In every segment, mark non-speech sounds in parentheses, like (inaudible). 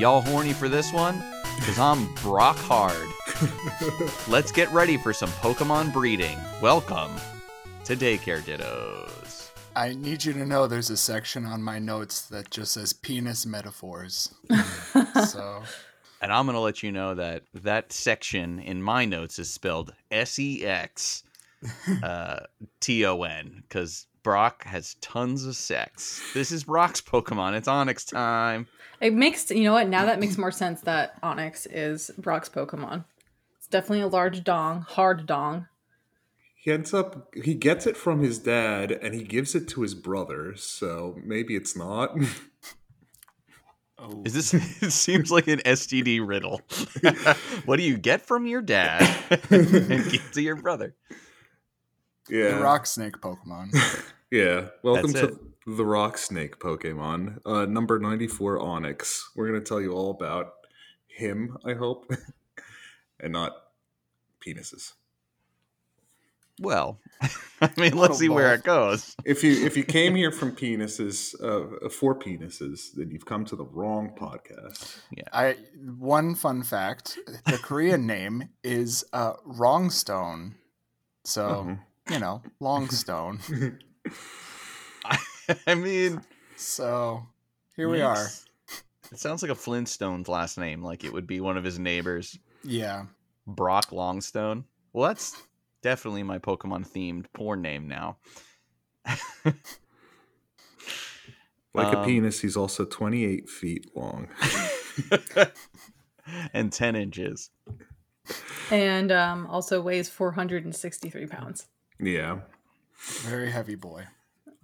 Y'all horny for this one? Because I'm Brock Hard. (laughs) Let's get ready for some Pokemon breeding. Welcome to Daycare Dittos. I need you to know there's a section on my notes that just says penis metaphors. (laughs) so And I'm going to let you know that that section in my notes is spelled S E X (laughs) uh, T O N because Brock has tons of sex. This is Brock's Pokemon. It's Onix time. It makes you know what now that makes more sense that Onix is Brock's Pokemon. It's definitely a large dong, hard dong. He ends up he gets it from his dad and he gives it to his brother, so maybe it's not. oh, Is this? (laughs) It seems like an STD riddle. (laughs) what do you get from your dad (laughs) and give to your brother? Yeah. the rock snake Pokemon. (laughs) Yeah. Welcome That's to the Rock Snake Pokemon. Uh number 94 Onix. We're going to tell you all about him, I hope, (laughs) and not penises. Well, (laughs) I mean, let's see where it goes. If you if you came here from penises, uh, for penises, then you've come to the wrong podcast. Yeah. I one fun fact: the Korean name is uh, Wrongstone. So Mhm. You know, Longstone. (laughs) I mean, So here we are. It sounds like a Flintstones last name, like it would be one of his neighbors, Yeah. Brock Longstone. Well, that's definitely my Pokemon themed porn name now. (laughs) Like a Um, penis, he's also 28 feet long. (laughs) and 10 inches. And um, also weighs 463 pounds. Yeah. Very heavy boy.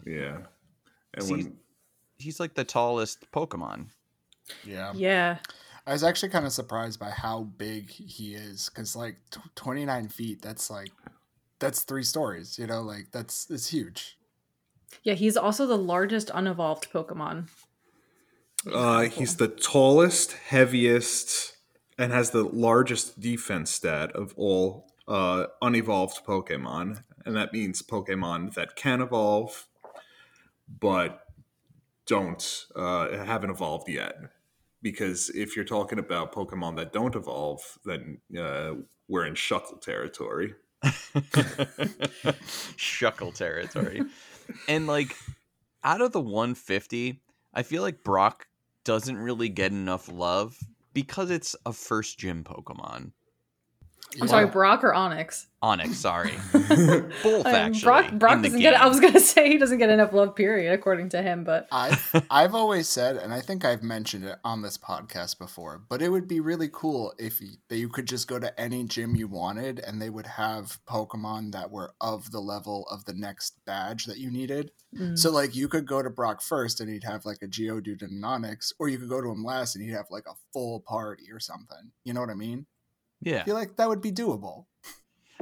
Yeah. And See, when He's like the tallest Pokemon. Yeah. Yeah. I was actually kind of surprised by how big he is because, like, t- 29 feet, that's like, that's three stories, you know? Like, that's, it's huge. Yeah, he's also the largest unevolved Pokemon. uh, he's the tallest, heaviest, and has the largest defense stat of all uh, unevolved Pokemon. And that means Pokemon that can evolve, but don't uh, haven't evolved yet. Because if you're talking about Pokemon that don't evolve, then uh, we're in Shuckle territory. (laughs) Shuckle territory. and like out of the 150, I feel like Brock doesn't really get enough love because it's a first gym Pokemon. I'm sorry, Brock or Onix? Onix, sorry. (laughs) Both Um, actually. Brock, Brock doesn't get. I was gonna (laughs) say he doesn't get enough love, period, according to him. But I've, I've always said, and I think I've mentioned it on this podcast before, but it would be really cool if you, that you could just go to any gym you wanted and they would have Pokemon that were of the level of the next badge that you needed. mm, So, like, you could go to Brock first and he'd have like a Geodude and an Onix, or you could go to him last and he'd have like a full party or something. You know what I mean? I Yeah. feel like that would be doable.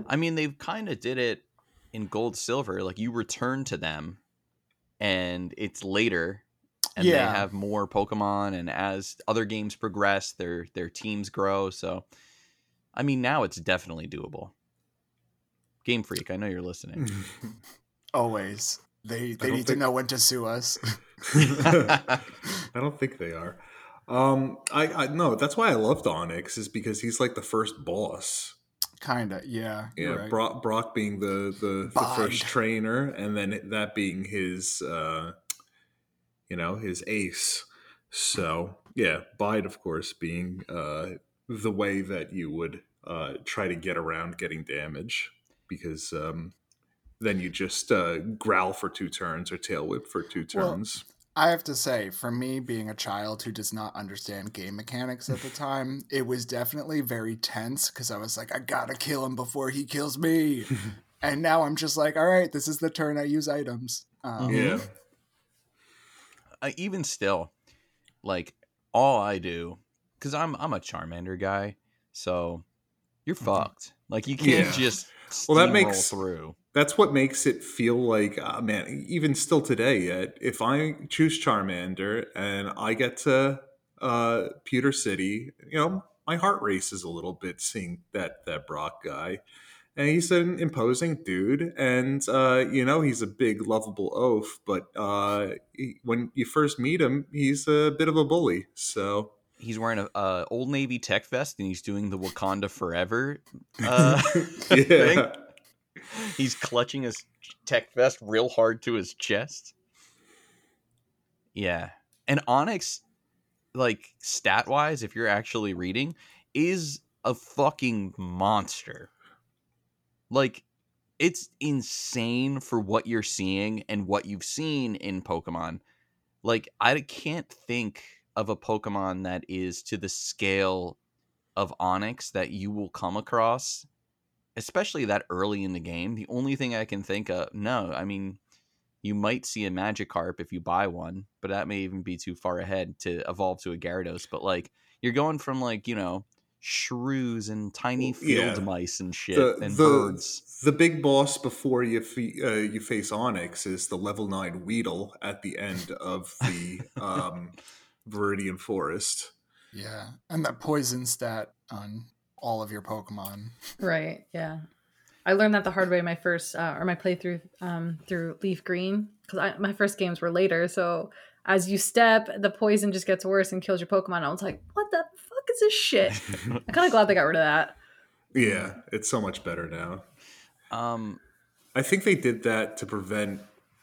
I mean, they've kind of did it in Gold Silver. Like you return to them and it's later and Yeah. they have more Pokemon and as other games progress, their their teams grow. So I mean, now it's definitely doable. Game Freak, I know you're listening. (laughs) Always. They, they don't need to know when to sue us. (laughs) I don't think they are. Um, I, I no, that's why I loved Onix is because he's like the first boss. Kinda, yeah. Yeah, right. Brock, Brock being the the, the first trainer, and then that being his, uh, you know, his ace. So yeah, Bide, of course, being uh, the way that you would uh, try to get around getting damage, because um, then you just uh, growl for two turns or tail whip for two Well, turns. I have to say, for me being a child who does not understand game mechanics at the (laughs) time, it was definitely very tense because I was like, I gotta kill him before he kills me. (laughs) and now I'm just like, all right, this is the turn I use items. Um, yeah. uh, even still, like all I do, because I'm I'm a Charmander guy, so you're Mhm. fucked. Like you can't Yeah. just Well, that makes- through. That's what makes it feel like uh, man even still today yet if i choose charmander and i get to uh pewter city you know my heart races a little bit seeing that that brock guy and he's an imposing dude and uh you know he's a big lovable oaf but uh he, when you first meet him he's a bit of a bully so he's wearing a, a old navy tech vest and he's doing the Wakanda Forever. (laughs) Uh, (laughs) yeah. thing. (laughs) he's clutching his tech vest real hard to his chest. Yeah, and Onix, like stat wise, if you're actually reading, is a fucking monster. Like, it's insane for what you're seeing and what you've seen in Pokemon. Like, I can't think of a Pokemon that is to the scale of Onix that you will come across, especially that early in the game. The only thing I can think of, no, I mean, you might see a Magikarp if you buy one, but that may even be too far ahead to evolve to a Gyarados. But like, you're going from like, you know, shrews and tiny field Yeah. mice and shit The, and the, birds. the big boss before you fe- uh, you face Onix is the level nine Weedle at the end of the (laughs) um, Viridian Forest. Yeah, and that poison stat on all of your Pokemon. Right. Yeah. I learned that the hard way my first uh, or my playthrough um, through Leaf Green because my first games were later. So as you step, the poison just gets worse and kills your Pokemon. I was like, what the fuck is this shit? (laughs) I'm kind of glad they got rid of that. Yeah, it's so much better now. um, I think they did that to prevent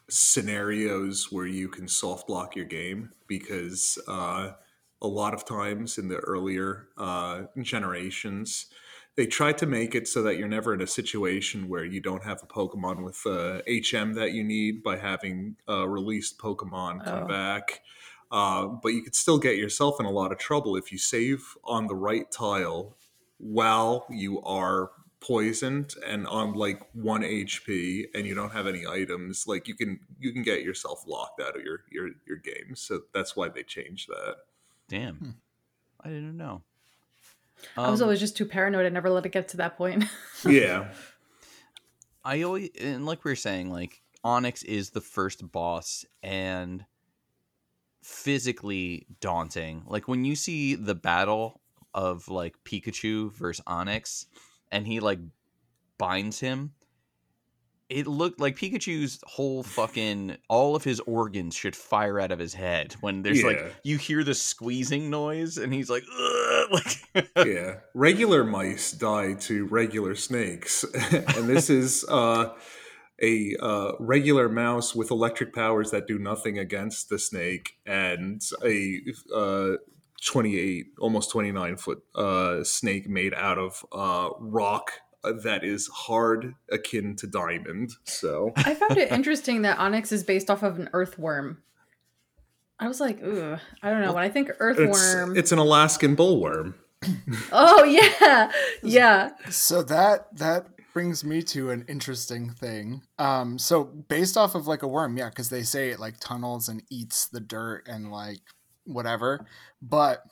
scenarios where you can soft block your game because uh, a lot of times in the earlier uh, generations, they tried to make it so that you're never in a situation where you don't have a Pokemon with uh, HM that you need by having uh, released Pokemon come Oh. back. Uh, but you could still get yourself in a lot of trouble if you save on the right tile while you are poisoned and on like one HP and you don't have any items, like you can you can get yourself locked out of your your your game. So that's why they changed that. Damn, Hmm. I didn't know. I was Um, always just too paranoid. I never let it get to that point. (laughs) Yeah. I always and like we were saying, like Onix is the first boss and physically daunting. Like when you see the battle of like Pikachu versus Onix and he like binds him, it looked like Pikachu's whole fucking all of his organs should fire out of his head when there's Yeah. like you hear the squeezing noise and he's like "Ugh," (laughs) like (laughs) yeah. Regular mice die to regular snakes. (laughs) and this is uh a uh, regular mouse with electric powers that do nothing against the snake, and a uh, 28, almost 29 foot uh, snake made out of uh, rock that is hard, akin to diamond. So, (laughs) I found it interesting that Onix is based off of an earthworm. I was like, ooh, I don't know. When I think it's, earthworm, it's an Alaskan bullworm. (laughs) oh yeah, yeah. So that that brings me to an interesting thing. Um, so based off of like a worm, yeah, because they say it like tunnels and eats the dirt and like whatever, but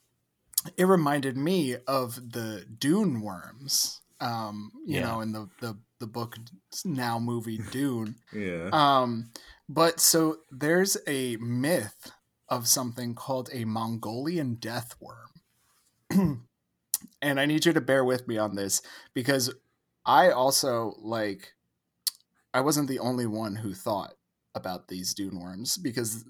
it reminded me of the dune worms. Um, you Yeah. know, in the the the book now movie (laughs) Dune. Yeah. Um, but so there's a myth of something called a Mongolian death worm. (clears throat) and I need you to bear with me on this because I also like I wasn't the only one who thought about these dune worms because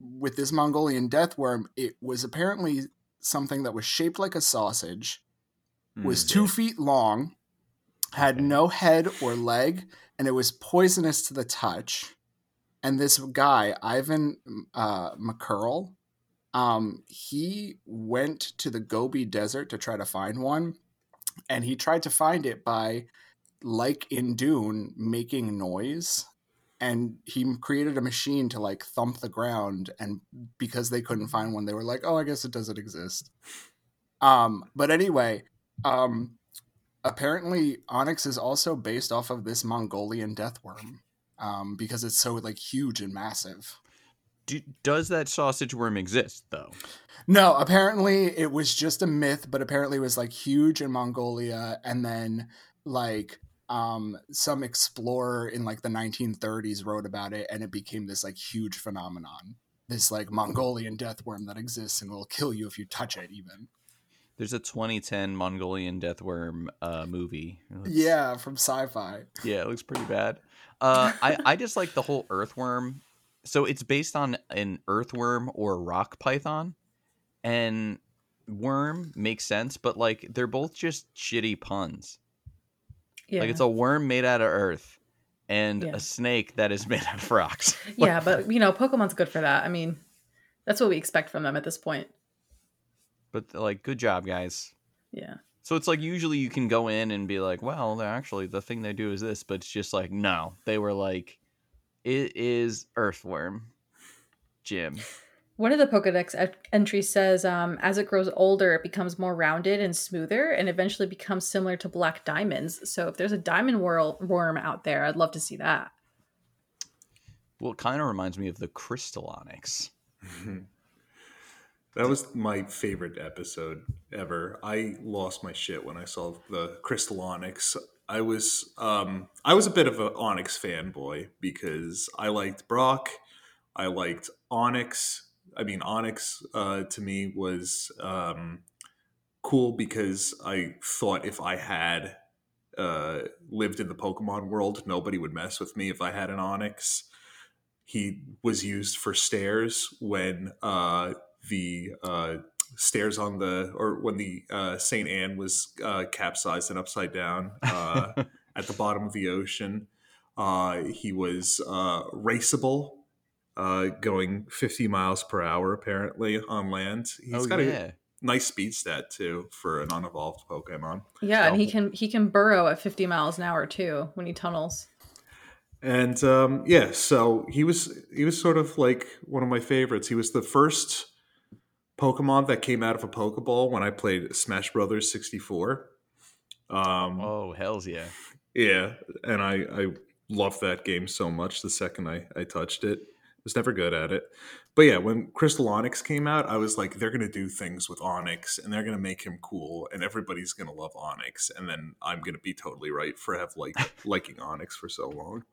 with this Mongolian death worm, it was apparently something that was shaped like a sausage, was Mm. two feet long, had Okay. no head or leg, and it was poisonous to the touch. And this guy, Ivan uh, Mackerle, um, he went to the Gobi Desert to try to find one, and he tried to find it by, like in Dune, making noise. And he created a machine to like thump the ground, and because they couldn't find one, they were like, "Oh, I guess it doesn't exist." Um, but anyway, um, apparently Onix is also based off of this Mongolian death worm, um, because it's so like huge and massive. Do, does that sausage worm exist though? No, apparently it was just a myth, but apparently it was like huge in Mongolia, and then like um some explorer in like the 1930s wrote about it, and it became this like huge phenomenon. This like Mongolian death worm that exists and will kill you if you touch it, even. There's a 2010 Mongolian death worm uh, movie. Looks- Yeah, from sci-fi. yeah, it looks pretty bad. Uh, I I just like the whole earthworm. So it's based on an earthworm or rock python, and worm makes sense, but like they're both just shitty puns. Yeah. Like it's a worm made out of earth and Yeah. a snake that is (laughs) made out of rocks. yeah, but you know, Pokemon's good for that. I mean, that's what we expect from them at this point. But like, good job, guys. Yeah. So it's like usually you can go in and be like, well, they're actually the thing they do is this, but it's just like, no, they were like, it is earthworm, Jim. One of the Pokedex e- entries says, um, as it grows older, it becomes more rounded and smoother, and eventually becomes similar to black diamonds. So if there's a diamond whirl- worm out there, I'd love to see that. Well, it kind of reminds me of the Crystal Onix. (laughs) That was my favorite episode ever. I lost my shit when I saw the Crystal Onix. I was um I was a bit of an Onix fanboy because I liked Brock, I liked Onix. I mean Onix uh to me was um cool because I thought if I had uh lived in the Pokemon world, nobody would mess with me if I had an Onix. He was used for stairs when uh the uh, stairs on the or when the uh, Saint Anne was uh, capsized and upside down uh, (laughs) at the bottom of the ocean. Uh, he was uh, raceable, uh, going 50 miles per hour apparently on land. He's oh got yeah, a nice speed stat too for an unevolved Pokemon. Yeah, and he can he can burrow at 50 miles an hour too when he tunnels. And um, yeah, so he was he was sort of like one of my favorites. He was the first Pokemon that came out of a Pokeball when I played Smash Brothers sixty four. Um, oh hell's yeah. Yeah, and I I loved that game so much the second I I touched it. I Was never good at it. But yeah, when Crystal Onix came out, I was like, they're gonna do things with Onix and they're gonna make him cool and everybody's gonna love Onix. And then I'm gonna be totally right for have like (laughs) liking Onix for so long.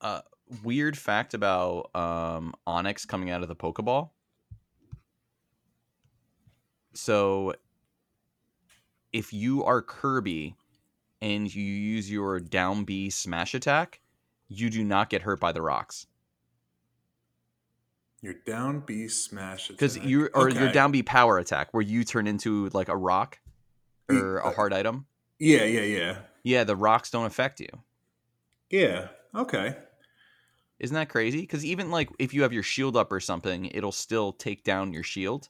Uh, weird fact about um, Onix coming out of the Pokeball. So, if you are Kirby and you use your down B smash attack, you do not get hurt by the rocks Your down B smash attack. because you or your down B power attack where you turn into like a rock or a uh, hard item. Yeah, yeah, yeah. Yeah, the rocks don't affect you. Yeah. Okay. Isn't that crazy? Because even like if you have your shield up or something, it'll still take down your shield.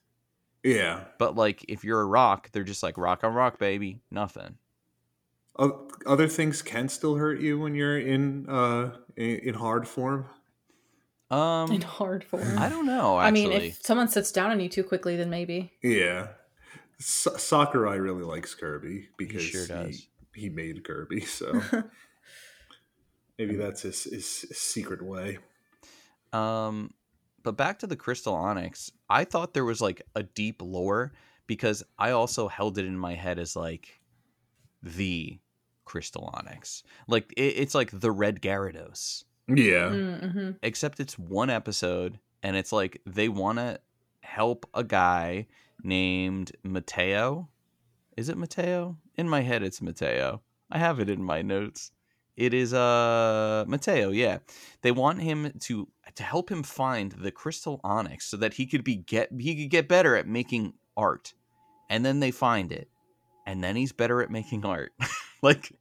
Yeah. But like if you're a rock, they're just like rock on rock, baby, nothing. Other things can still hurt you when you're in uh in, in hard form. Um, in hard form. I don't know. I mean, if someone sits down on you too quickly, then maybe. Yeah. S- Sakurai really likes Kirby because sure does. He, he made Kirby, so (laughs) maybe that's his, his secret way. Um, but back to the Crystal Onix, I thought there was like a deep lore because I also held it in my head as like the Crystal Onix. Like it, it's like the Red Gyarados, Yeah. Mm-hmm. except it's one episode and it's like they want to help a guy named Mateo. Is it Mateo? In my head, it's Mateo. I have it in my notes. It is uh Mateo, yeah. They want him to to help him find the crystal Onix so that he could be get he could get better at making art. And then they find it. And then he's better at making art. (laughs) like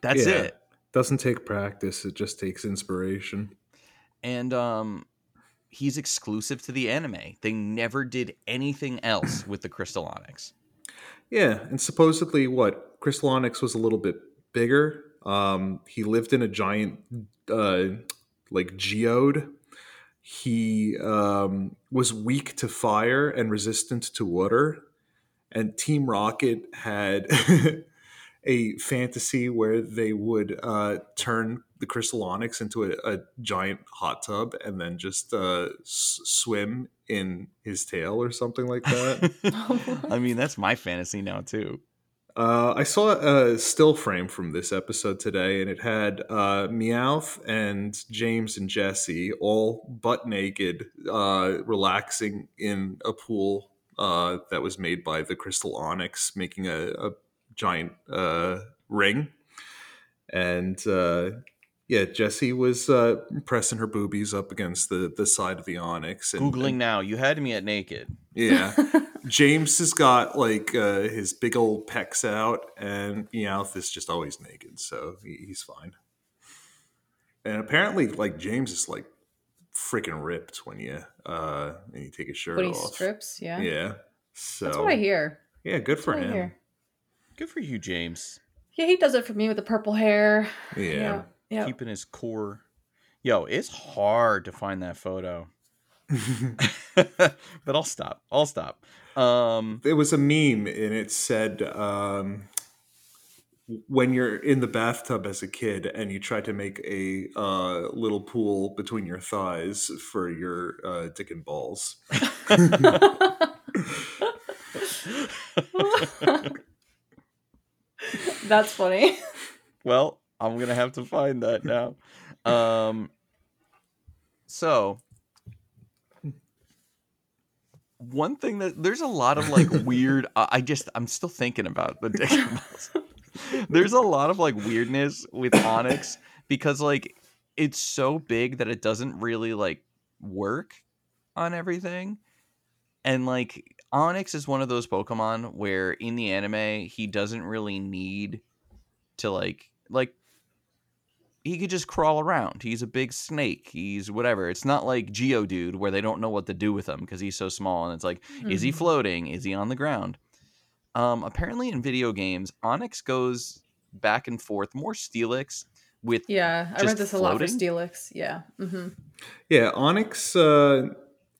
that's Yeah. it. Doesn't take practice, it just takes inspiration. And um he's exclusive to the anime. They never did anything else (clears throat) with the crystal Onix. Yeah, and supposedly what Crystal Onix was a little bit bigger. Um, he lived in a giant, uh, like geode. He um, was weak to fire and resistant to water. And Team Rocket had (laughs) a fantasy where they would uh, turn the Crystal Onix into a, a giant hot tub and then just uh, s- swim in his tail or something like that. (laughs) I mean, that's my fantasy now too. Uh, I saw a still frame from this episode today, and it had uh, Meowth and James and Jessie all butt naked, uh, relaxing in a pool uh, that was made by the Crystal Onix, making a, a giant uh, ring. And uh, yeah, Jessie was uh, pressing her boobies up against the the side of the Onix. And, Googling and- now. You had me at naked. yeah, (laughs) James has got like uh, his big old pecs out, and Meowth is just always naked, so he, he's fine. And apparently, like James is like freaking ripped when you uh when you take his shirt when he strips, yeah. Yeah. So That's what I hear. yeah, good That's for him. Good for you, James. Yeah, he does it for me with the purple hair. Yeah. Yeah. Yeah. Keeping his core. Yo, it's hard to find that photo. (laughs) (laughs) but I'll stop. I'll stop. Um, There was a meme and it said um, when you're in the bathtub as a kid and you try to make a uh, little pool between your thighs for your uh, dick and balls. (laughs) That's funny. well, I'm gonna have to find that now. Um, so one thing that there's a lot of like (laughs) weird. I I just I'm still thinking about the dick. There's a lot of like weirdness with Onix because like it's so big that it doesn't really like work on everything. And like Onix is one of those Pokemon where in the anime he doesn't really need to like like he could just crawl around. He's a big snake. He's whatever. It's not like Geodude where they don't know what to do with him because he's so small and it's like is he Mhm. floating? Is he on the ground? Um, apparently, in video games, Onix goes back and forth, more Steelix with Yeah, I read this a lot for floating? Steelix. Yeah. hmm Yeah, Onix. Uh,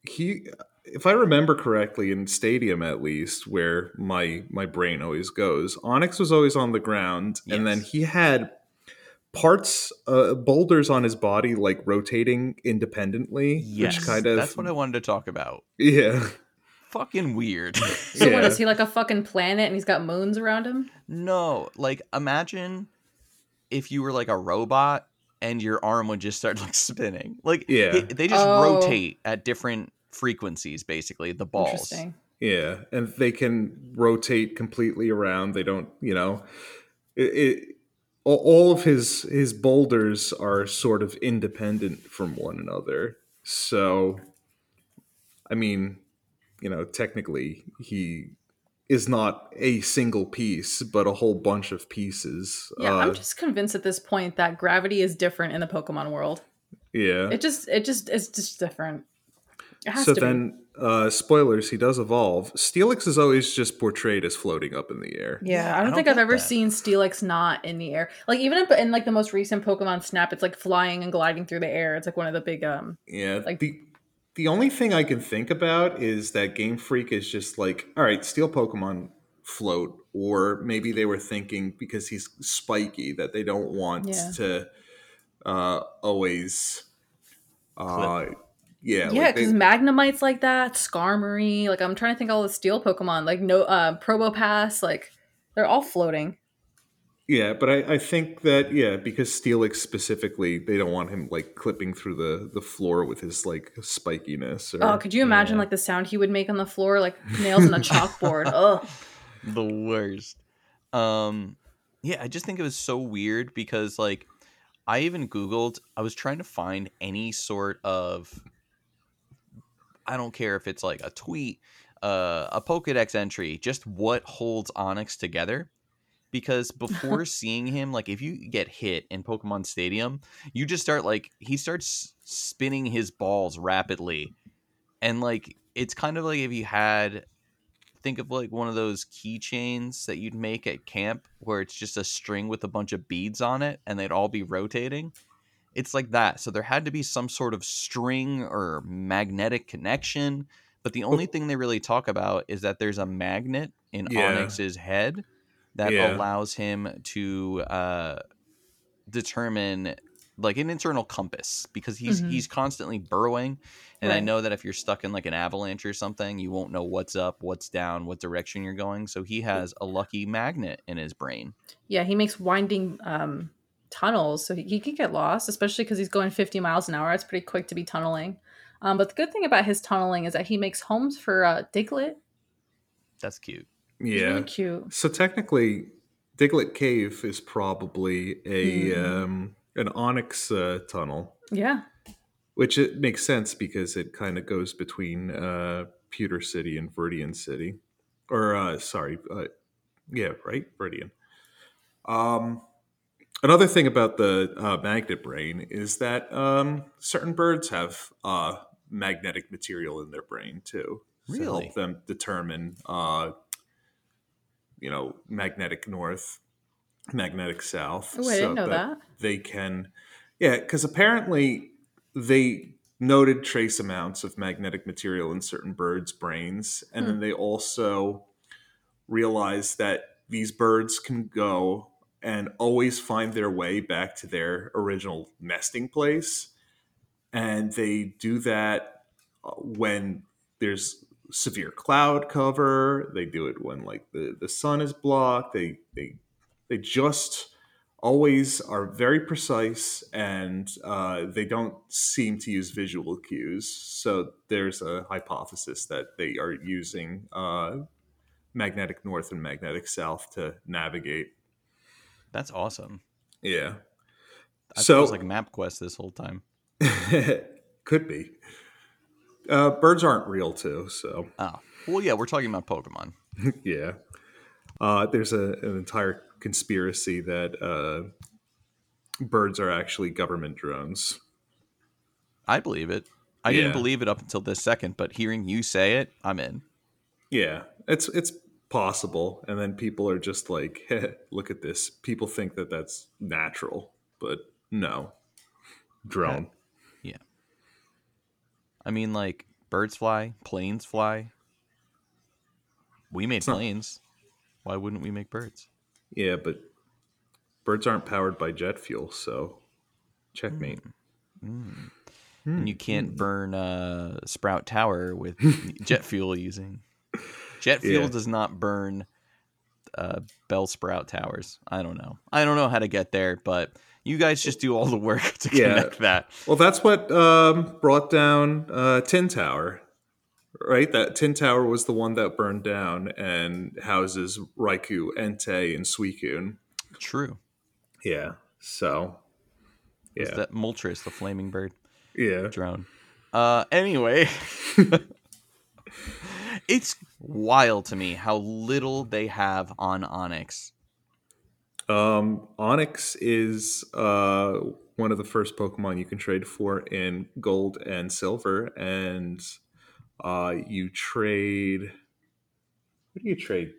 he, if I remember correctly, in Stadium at least, where my my brain always goes, Onix was always on the ground, and then he had parts, uh, boulders on his body, like rotating independently, yes, which kind of that's what I wanted to talk about. yeah. Fucking weird. (laughs) (laughs) So what Yeah. is he like a fucking planet and he's got moons around him? no, like imagine if you were like a robot and your arm would just start (laughs) like spinning. Like Yeah. it- they just Oh. rotate at different frequencies. Basically, the balls. Interesting. Yeah, and they can rotate completely around. They don't, you know, it, it all- of his his boulders are sort of independent from one another. So, I mean, you know, technically he is not a single piece, but a whole bunch of pieces. Yeah, Uh, I'm just convinced at this point that gravity is different in the Pokemon world. yeah. It just, it just, it's just different. It has So to then, uh, spoilers: he does evolve. Steelix is always just portrayed as floating up in the air. Yeah, Yeah, I I don't don't think I've ever that. seen Steelix not in the air. Like even in, in like the most recent Pokemon Snap, it's like flying and gliding through the air. It's like one of the big um. Yeah, Like- the the only thing I can think about is that Game Freak is just like, all right, steel Pokemon float, or maybe they were thinking because he's spiky that they don't want Yeah. to uh, always, uh, yeah, Yeah, like they- because Magnemite's like that, Skarmory. Like I'm trying to think of all the steel Pokemon, like no uh Probopass, like they're all floating. yeah, but I, I think that yeah, because Steelix specifically, they don't want him like clipping through the the floor with his like spikiness. Or, Oh, could you imagine yeah. like the sound he would make on the floor, like nails on a (laughs) chalkboard? Ugh. (laughs) the worst. Um, yeah, I just think it was so weird because like I even googled. I was trying to find any sort of. I don't care if it's like a tweet, uh, a Pokedex entry, just what holds Onix together. Because before (laughs) seeing him, like if you get hit in Pokemon Stadium, you just start like he starts spinning his balls rapidly, and like it's kind of like if you had think of like one of those keychains that you'd make at camp where it's just a string with a bunch of beads on it and they'd all be rotating. It's like that. So there had to be some sort of string or magnetic connection. But the only thing they really talk about is that there's a magnet in Yeah. Onix's head that Yeah. allows him to uh, determine like an internal compass because he's Mhm. he's constantly burrowing and I know that if you're stuck in like an avalanche or something, you won't know what's up, what's down, what direction you're going. So he has a lucky magnet in his brain. Yeah, he makes winding um tunnels, so he, he could get lost, especially because he's going 50 miles an hour. It's pretty quick to be tunneling. Um, but the good thing about his tunneling is that he makes homes for uh, Diglett. That's cute. Yeah. really cute. So technically, Diglett Cave is probably a Hmm. um, an Onix uh, tunnel, Yeah. which it makes sense because it kind of goes between uh, Pewter City and Viridian City, or uh, sorry, uh, yeah, right, Viridian. Um, another thing about the uh, magnet brain is that um, certain birds have uh, magnetic material in their brain too. to help them determine, uh, you know, magnetic north, magnetic south. Oh, I didn't know that. They can, yeah, because apparently they noted trace amounts of magnetic material in certain birds' brains, and then they also realized that these birds can go and always find their way back to their original nesting place. And they do that uh, when there's severe cloud cover. They do it when like the, the sun is blocked. They they they just always are very precise and uh, they don't seem to use visual cues. So there's a hypothesis that they are using uh, magnetic north and magnetic south to navigate. That's awesome. Yeah. I So- it was like MapQuest this whole time. (laughs) Could be. Uh, birds aren't real too, so Oh, well, yeah, we're talking about Pokemon. (laughs) yeah. Uh, there's a, an entire conspiracy that uh, birds are actually government drones. I believe it. I Yeah. didn't believe it up until this second, but hearing you say it, I'm in. Yeah, it's it's possible, and then people are just like, hey, (laughs) "Look at this." People think that that's natural, but no, drone. Yeah i mean, like birds fly, planes fly. We made not- planes. Why wouldn't we make birds? Yeah, but birds aren't powered by jet fuel, so checkmate. And Hmm. you can't burn uh, Sprout Tower with (laughs) jet fuel using. Jet fuel Yeah. does not burn uh, Bellsprout Towers. I don't know. I don't know how to get there, but you guys just do all the work (laughs) to Yeah. connect that. Well, that's what um, brought down uh, Tin Tower, right? That Tin Tower was the one that burned down and houses Raikou, Entei, and Suicune. True. Yeah. So. It's Yeah. that Moltres, the flaming bird yeah. drone. Uh, anyway, (laughs) (laughs) it's wild to me how little they have on Onix. Um, Onix is uh, one of the first Pokemon you can trade for in gold and silver, and uh, you trade. What do you trade?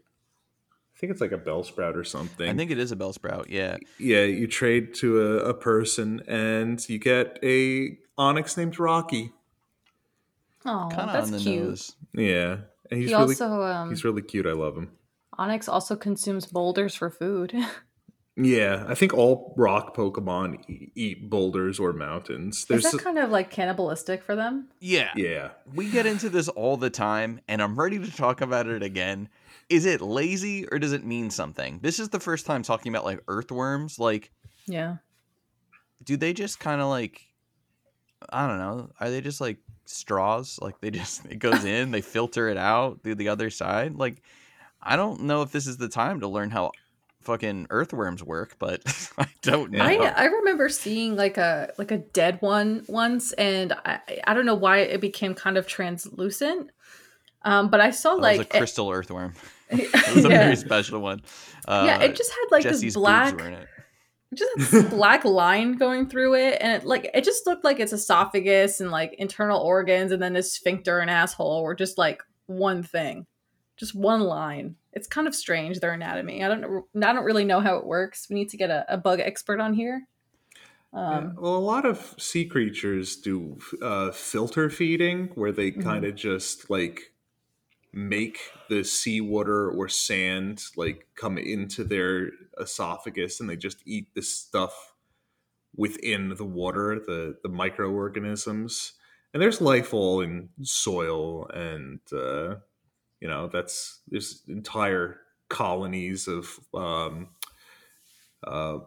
I think it's like a Bellsprout or something. I think it is a Bellsprout. Yeah. yeah, you trade to a, a person, and you get a Onix named Rocky. Oh, Kind of that's on the cute. nose. Yeah, and he's he really also um he's really cute. I love him. Onix also consumes boulders for food. (laughs) Yeah, I think all rock Pokemon e- eat boulders or mountains. Is There's that kind of like cannibalistic for them? Yeah. yeah. We get into this all the time, and I'm ready to talk about it again. Is it lazy or does it mean something? This is the first time talking about like earthworms. Like, Yeah. do they just kind of like, I don't know, are they just like straws? Like they just, it goes (laughs) in, they filter it out through the other side? Like, I don't know if this is the time to learn how fucking earthworms work, but (laughs) I don't know. I I remember seeing like a like a dead one once, and I I don't know why it became kind of translucent. Um, but I saw That like was a crystal earthworm. it, It was a (laughs) yeah, very special one. Uh, yeah, it just had like Jessie's this boobs black, were in it. it just this (laughs) black line going through it, and it, like it just looked like its esophagus and like internal organs, and then this sphincter and asshole were just like one thing, just one line. It's kind of strange their anatomy. I don't know. I don't really know how it works. We need to get a, a bug expert on here. Yeah, Um, well, a lot of sea creatures do uh, filter feeding, where they Mhm. kind of just like make the seawater or sand like come into their esophagus, and they just eat the stuff within the water, the the microorganisms. And there's life all in soil, and uh, you know that's there's entire colonies of um, uh,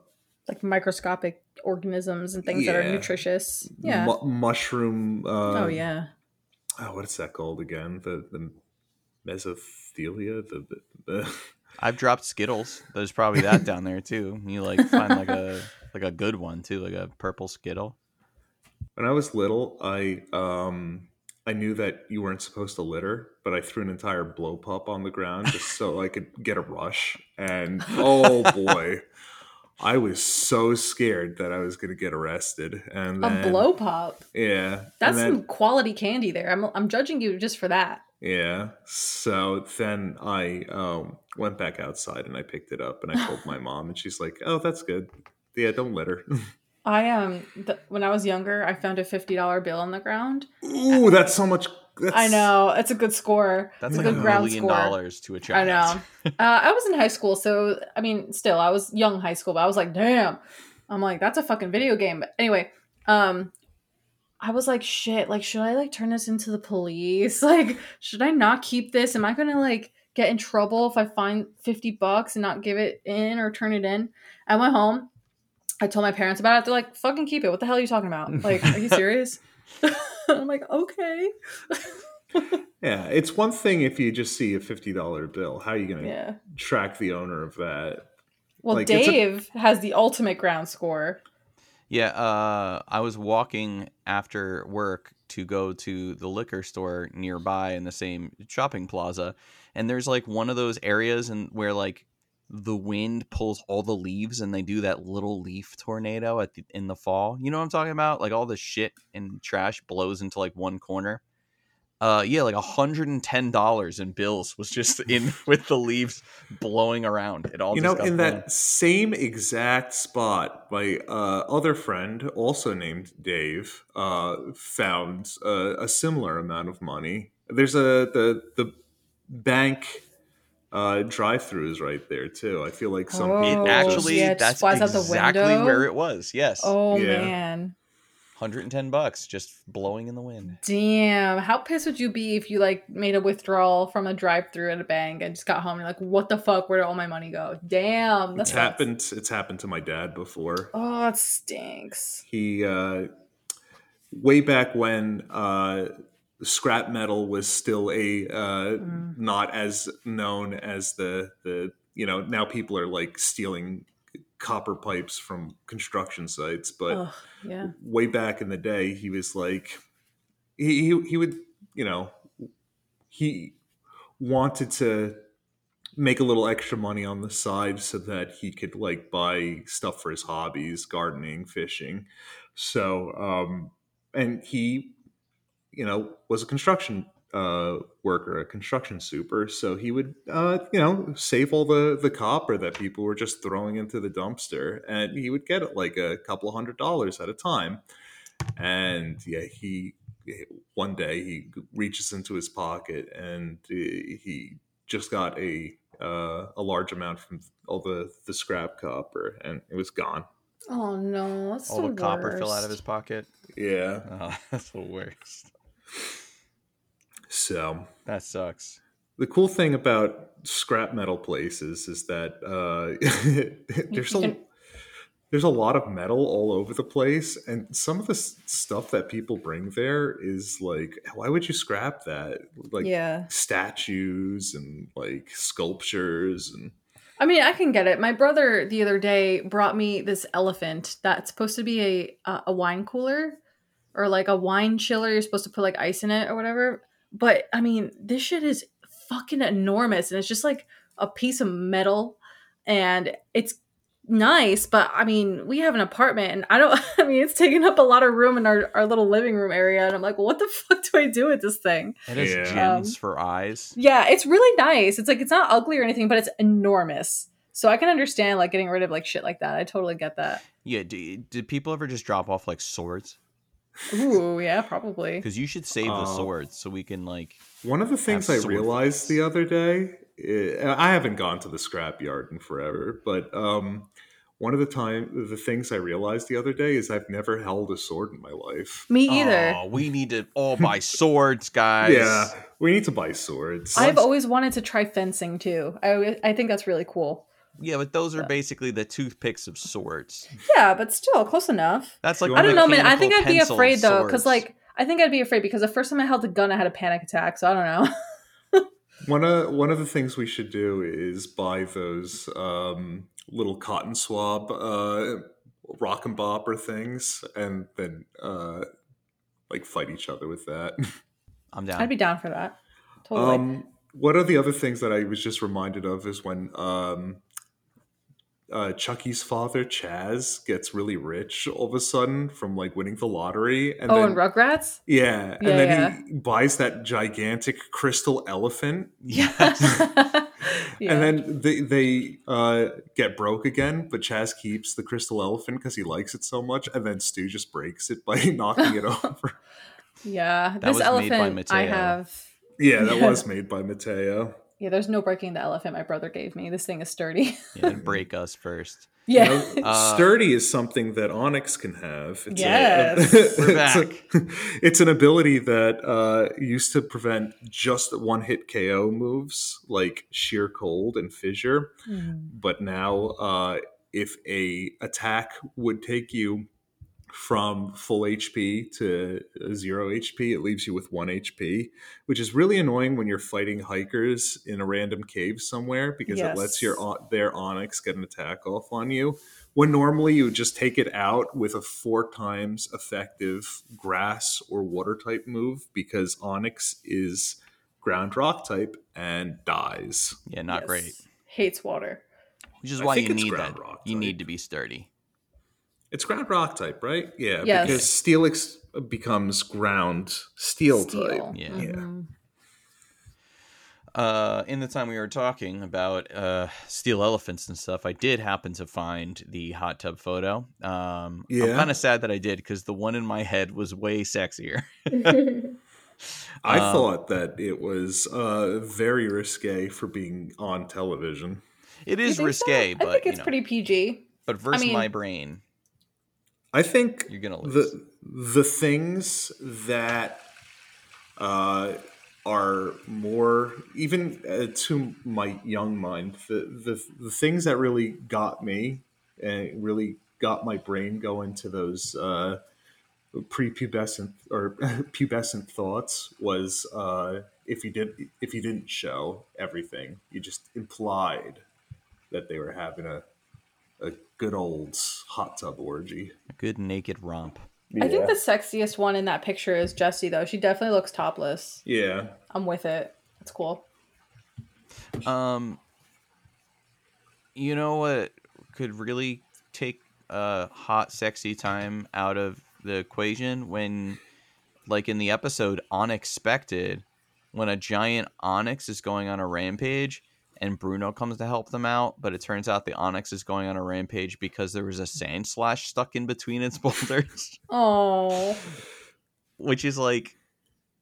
like microscopic organisms and things that are nutritious. Yeah. mu- mushroom. Uh, oh yeah. oh, what is that called again? The the mesothelia. The, the, the (laughs) I've dropped Skittles. There's probably that down there too. You like find like a (laughs) like a good one too, like a purple Skittle. When I was little, I um I knew that you weren't supposed to litter, but I threw an entire blow pop on the ground just so I could get a rush. And (laughs) oh boy, I was so scared that I was going to get arrested. And A blow pop. yeah, That's then- some quality candy there. I'm I'm judging you just for that. Yeah. So then I um, went back outside and I picked it up and I told my mom, and she's like, "Oh, that's good. Yeah, don't litter." (laughs) I um th- when I was younger, I found a fifty dollar bill on the ground. Ooh, that's so much. That's, I know it's a good score. That's it's like a a good ground million score. dollars to a I child. I know. (laughs) uh, I was in high school, so I mean, still, I was young high school, but I was like, damn. I'm like, that's a fucking video game. But anyway, um, I was like, shit. Like, should I like turn this into the police? (laughs) Like, should I not keep this? Am I gonna like get in trouble if I find fifty bucks and not give it in or turn it in? I went home. I told my parents about it. They're like, fucking keep it. What the hell are you talking about? (laughs) Like, are you serious? (laughs) I'm like, okay. Yeah, it's one thing if you just see a fifty dollar bill. How are you going to Yeah. track the owner of that? Well, Like, it's a- Dave has the ultimate ground score. Yeah, uh, I was walking after work to go to the liquor store nearby in the same shopping plaza, and there's like one of those areas and where like the wind pulls all the leaves and they do that little leaf tornado at the, in the fall. You know what I'm talking about? Like all the shit and trash blows into like one corner. Uh, yeah, like hundred and ten dollars in bills was just in (laughs) with the leaves blowing around. It all you just know, got in blown. that same exact spot, my uh, other friend, also named Dave, uh, found a, a similar amount of money. There's a the the bank uh, drive-throughs right there too. I feel like some Oh, It people actually yeah, it that's flies out the exactly where it was. Yes. Oh Yeah. man. 110 bucks just blowing in the wind. Damn. How pissed would you be if you like made a withdrawal from a drive through at a bank and just got home and you're like, what the fuck? Where did all my money go? Damn. It's That's happened. It's happened to my dad before. Oh, it stinks. He uh, way back when uh, scrap metal was still a uh, Mm. not as known as the the you know now people are like stealing copper pipes from construction sites, but yeah. way back in the day, he was like, he, he, he would, you know, he wanted to make a little extra money on the side so that he could like buy stuff for his hobbies, gardening, fishing. So, um, and he, you know, was a construction uh, worker, a construction super. So he would, uh, you know, save all the the copper that people were just throwing into the dumpster, and he would get it like a couple of hundred dollars at a time. And yeah, he one day he reaches into his pocket and uh, he just got a uh, a large amount from all the the scrap copper, and it was gone. Oh no. That's All the, the copper fell out of his pocket. Yeah. Oh, (laughs) that's the worst. So That sucks. the cool thing about scrap metal places is that uh, (laughs) there's a there's a lot of metal all over the place, and some of the s- stuff that people bring there is like, why would you scrap that? Like yeah. statues and like sculptures and I mean, I can get it. My brother the other day brought me this elephant that's supposed to be a a, a wine cooler or like a wine chiller. You're supposed to put like ice in it or whatever. But I mean, this shit is fucking enormous, and it's just like a piece of metal, and it's nice. But I mean, we have an apartment, and I don't. (laughs) I mean, it's taking up a lot of room in our our little living room area, and I'm like, what the fuck do I do with this thing? It has Yeah. gems Um, for eyes. Yeah, it's really nice. It's like it's not ugly or anything, but it's enormous. So I can understand like getting rid of like shit like that. I totally get that. Yeah. Do, did people ever just drop off like swords? Ooh, yeah, probably. Because you should save the Uh, swords so we can like. One of the things I sword realized fights. the other day, eh, I haven't gone to the scrapyard in forever, but um, one of the time the things I realized the other day is I've never held a sword in my life. Me either. Oh, we need to all buy (laughs) swords, guys. Yeah, we need to buy swords. I've always wanted to try fencing too. I I think that's really cool. Yeah, but those are basically the toothpicks of sorts. Yeah, but still close enough. That's like I don't know, man. I think I'd be afraid though, because like I think I'd be afraid because the first time I held a gun, I had a panic attack. So I don't know. (laughs) One of one of the things we should do is buy those um, little cotton swab uh, rock and bopper things, and then uh, like fight each other with that. (laughs) I'm down. I'd be down for that. Totally. Um, one of the other things that I was just reminded of is when um, uh, Chucky's father Chaz gets really rich all of a sudden from like winning the lottery, and oh, then and Rugrats? yeah, and Yeah, then he buys that gigantic crystal elephant, yes. Yeah. (laughs) and (laughs) then they they uh, get broke again. But Chaz keeps the crystal elephant because he likes it so much, and then Stu just breaks it by (laughs) knocking it over. yeah. That This was made by elephant I have. Yeah, that Yeah. was made by Mateo. Yeah, there's no breaking the elephant my brother gave me. This thing is sturdy. yeah, (laughs) break us first. yeah. You know, (laughs) Uh, sturdy is something that Onix can have. It's Yes. (laughs) We're it's, a- back. it's an ability that uh, used to prevent just one hit KO moves like Sheer Cold and Fissure, Hmm. but now uh, if a attack would take you from full HP to zero HP, it leaves you with one HP, which is really annoying when you're fighting hikers in a random cave somewhere because it lets your their Onix get an attack off on you. When normally you would just take it out with a four times effective grass or water type move because Onix is ground rock type and dies. Yeah, not Yes. great. Hates water. Which is I why you need that. rock You type. need to be sturdy. It's ground rock type, right? Yeah, Yes. because Steelix becomes ground steel, type. Yeah. Mhm. Uh, in the time we were talking about uh, steel elephants and stuff, I did happen to find the hot tub photo. Um, I'm kind of sad that I did because the one in my head was way sexier. (laughs) (laughs) I Um, thought that it was uh, very risque for being on television. It is You is think so? risque, but I think you it's know, pretty PG. but versus mean- my brain, I think you're gonna lose. the the things that uh, are more even uh, to my young mind the, the the things that really got me and really got my brain going to those uh, prepubescent or (laughs) pubescent thoughts was uh, if you did if you didn't show everything you just implied that they were having a a good old hot tub orgy A good naked romp. I think the sexiest one in that picture is Jessie, though. She definitely looks topless. yeah I'm with it. It's cool. Um, you know what could really take a hot, sexy time out of the equation when, like in the episode Unexpected, when a giant Onix is going on a rampage and Bruno comes to help them out, but it turns out the Onix is going on a rampage because there was a Sandslash stuck in between its (laughs) boulders, Oh, which is like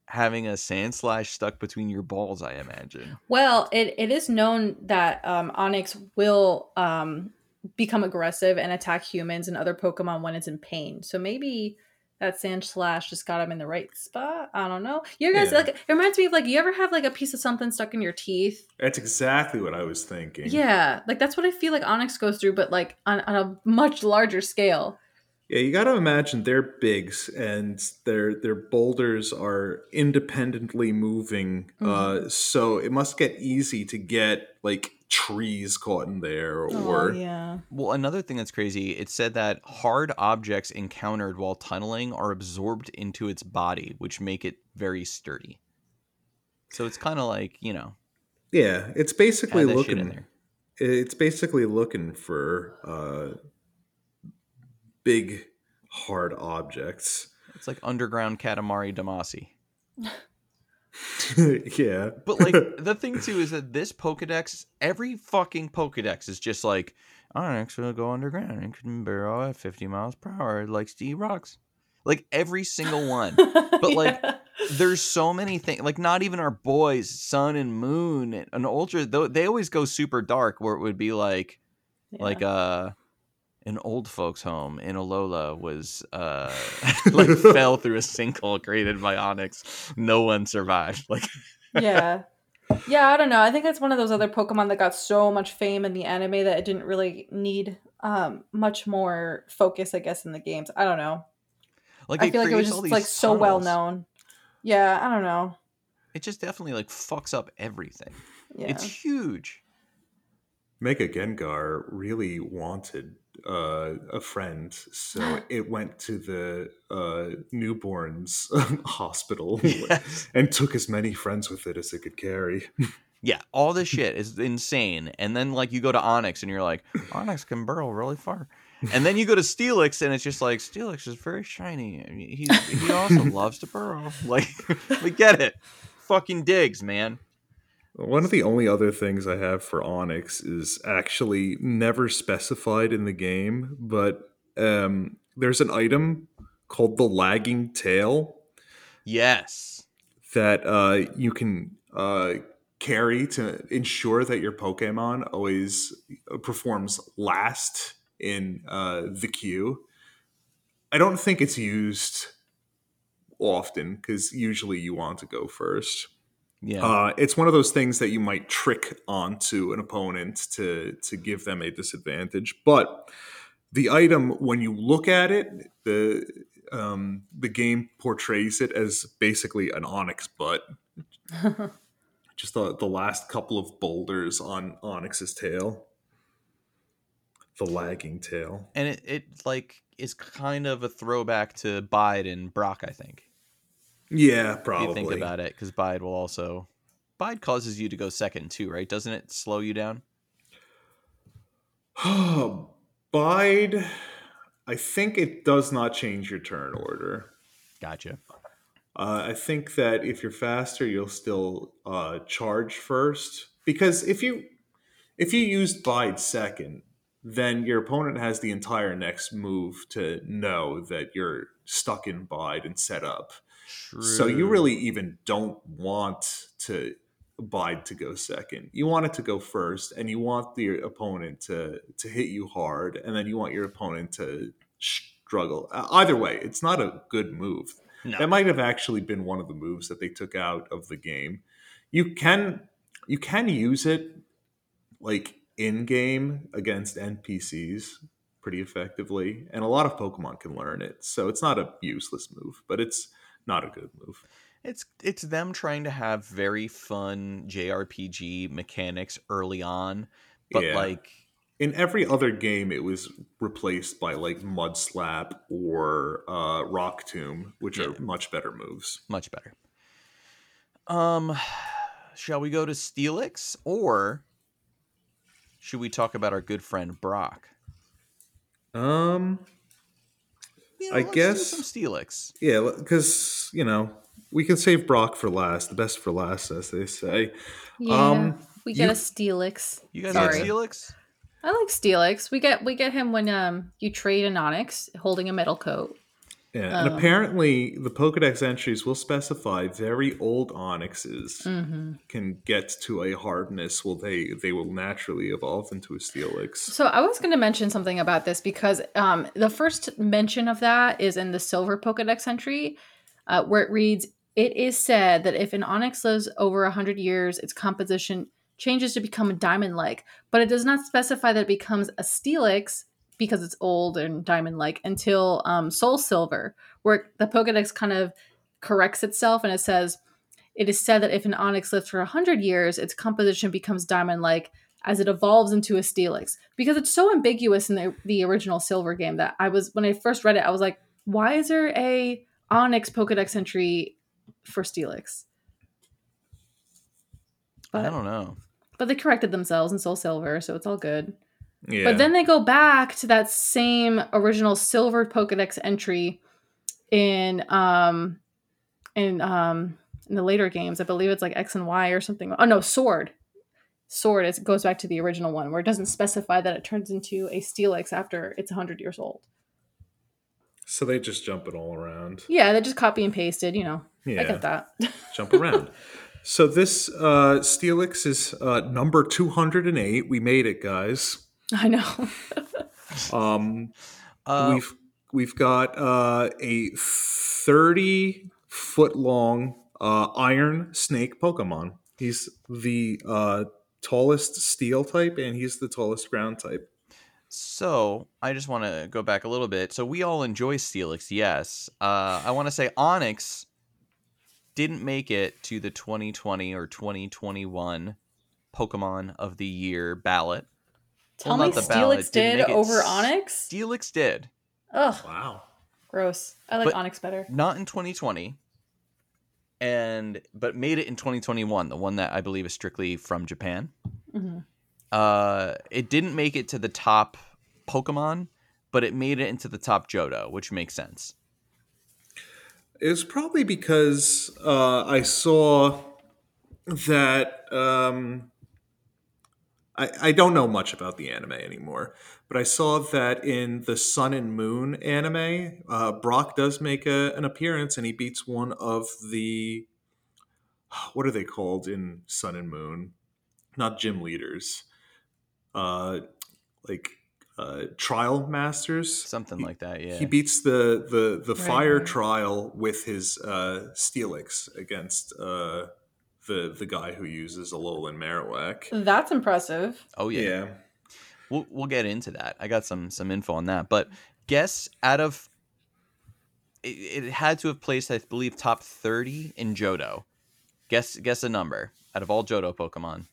having a Sandslash stuck between your balls, I imagine. well, it, it is known that um, Onix will um, become aggressive and attack humans and other Pokemon when it's in pain. So maybe that Sandslash just got him in the right spot. I don't know. You guys, Yeah. like, it reminds me of like, you ever have like a piece of something stuck in your teeth? That's exactly what I was thinking. Yeah, like that's what I feel like Onix goes through, but like on, on a much larger scale. Yeah, you got to imagine they're bigs and their their boulders are independently moving. Mm-hmm. Uh, so it must get easy to get like trees caught in there or oh, yeah. Well, another thing that's crazy, it said that hard objects encountered while tunneling are absorbed into its body, which make it very sturdy. So it's kind of like, you know, yeah, it's basically add in looking there. it's basically looking for uh, big hard objects. It's like underground Katamari Damacy. (laughs) (laughs) yeah. But like the thing too is that this Pokedex, every fucking Pokedex is just like, Onix will go underground and can barrel at 50 miles per hour, it likes to eat Rocks. Like every single one. (laughs) But like there's so many things like not even our boys sun and moon and ultra though they always go super dark where it would be like like Yeah. uh an old folks home in Alola was uh (laughs) like fell through a sinkhole created by Onix. No one survived. (laughs) Like yeah. Yeah, I don't know. I think it's one of those other Pokemon that got so much fame in the anime that it didn't really need um much more focus, I guess, in the games. I don't know. like I feel like it was just these like so well known. Yeah, I don't know. it just definitely like fucks up everything. Yeah. It's huge. Mega Gengar really wanted uh, a friend, so (laughs) it went to the uh, newborns (laughs) hospital (laughs) Yes. and took as many friends with it as it could carry. Yeah, all this shit is insane. And then like you go to Onix and you're like, Onix can burrow really far. And then you go to Steelix and it's just like Steelix is very shiny. I mean, He he also loves to burrow. Like we get it. Fucking digs, man. One of the only other things I have for Onix is actually never specified in the game, but um, there's an item called the lagging tail Yes. that uh, you can uh, carry to ensure that your Pokemon always performs last in uh, the queue. I don't think it's used often because usually you want to go first. Yeah. Uh, it's one of those things that you might trick onto an opponent to to give them a disadvantage. But the item, when you look at it, the um, the game portrays it as basically an Onix butt. (laughs) Just the, the last couple of boulders on Onix's tail, the lagging tail. and it, it like is kind of a throwback to Biden Brock, I think. Yeah, probably. you think about it, because Bide will also Bide causes you to go second too, right? Doesn't it slow you down? (sighs) Bide, I think it does not change your turn order. Gotcha. Uh, I think that if you're faster, you'll still uh, charge first because if you if you use bide second, then your opponent has the entire next move to know that you're stuck in bide and set up. True. So you really even don't want to bide to go second. You want it to go first, and you want the opponent to to hit you hard, and then you want your opponent to struggle. Either way, it's not a good move. no. That might have actually been one of the moves that they took out of the game. You can you can use it like in game against NPCs pretty effectively, and a lot of Pokemon can learn it. So it's not a useless move, but it's not a good move. It's it's them trying to have very fun JRPG mechanics early on, but Yeah. like In every other game, it was replaced by like Mud Slap or uh, Rock Tomb, which Yeah. are much better moves. much better. Um, shall we go to Steelix or should we talk about our good friend Brock? Um, You know, I let's do guess- some Steelix. Yeah, because you know we can save Brock for last, the best for last, as they say. Yeah. Um, we get you- a Steelix. You guys Sorry. like Steelix? I like Steelix. We get we get him when um you trade an Onix holding a metal coat. Yeah, and Um, apparently the Pokedex entries will specify very old Onixes Mm-hmm. can get to a hardness. Well, they they will naturally evolve into a Steelix. So I was going to mention something about this because um, the first mention of that is in the Silver Pokedex entry, uh, where it reads, "It is said that if an Onix lives over hundred years, its composition changes to become a diamond-like, but it does not specify that it becomes a steelix because it's old and diamond-like until um, Soul Silver, where the Pokedex kind of corrects itself and it says." It is said that if an Onix lives for 100 years, its composition becomes diamond like as it evolves into a Steelix. Because it's so ambiguous in the, the original Silver game that I was, when I first read it, I was like, why is there a Onix Pokedex entry for Steelix? I don't know. but they corrected themselves in Soul Silver, so it's all good. Yeah, But then they go back to that same original Silver Pokedex entry in um in um in the later games. I believe it's like X and Y or something. Oh no, Sword. Sword is goes back to the original one where it doesn't specify that it turns into a Steelix after it's 100 years old. so they just jump it all around. Yeah, they just copy and pasted, you know. Yeah, I get that. (laughs) jump around. so this uh, Steelix is uh, number two hundred and eight. We made it, guys. (laughs) I know. (laughs) Uh, Um, we've we've got uh, a thirty foot long uh, iron snake Pokemon. He's the uh, tallest steel type, and he's the tallest ground type. So I just want to go back a little bit. So we all enjoy Steelix, yes. Uh, I want to say Onix didn't make it to the 2020 or 2021 Pokemon of the Year ballot. Tell Well, me not Steelix didn't did over Onix? Steelix did. Ugh, Wow. gross. I like But- Onix better. Not in 2020. And but made it in 2021, the one that I believe is strictly from Japan. hmm Uh, it didn't make it to the top Pokemon, but it made it into the top Johto, which makes sense. It was probably because uh, I saw that um, I, I don't know much about the anime anymore, but I saw that in the Sun and Moon anime, uh, Brock does make a, an appearance and he beats one of the (sighs) what are they called in Sun and Moon? Not gym leaders, uh, like uh, trial masters, Something He- like that, yeah. he beats the the the Right, fire trial with his uh, Steelix against uh, the the guy who uses Alolan Marowak. That's impressive. oh yeah. yeah. We'll we'll get into that. I got some some info on that, but guess out of it, it had to have placed, I believe, top thirty in Johto. Guess guess a number out of all Johto Pokemon.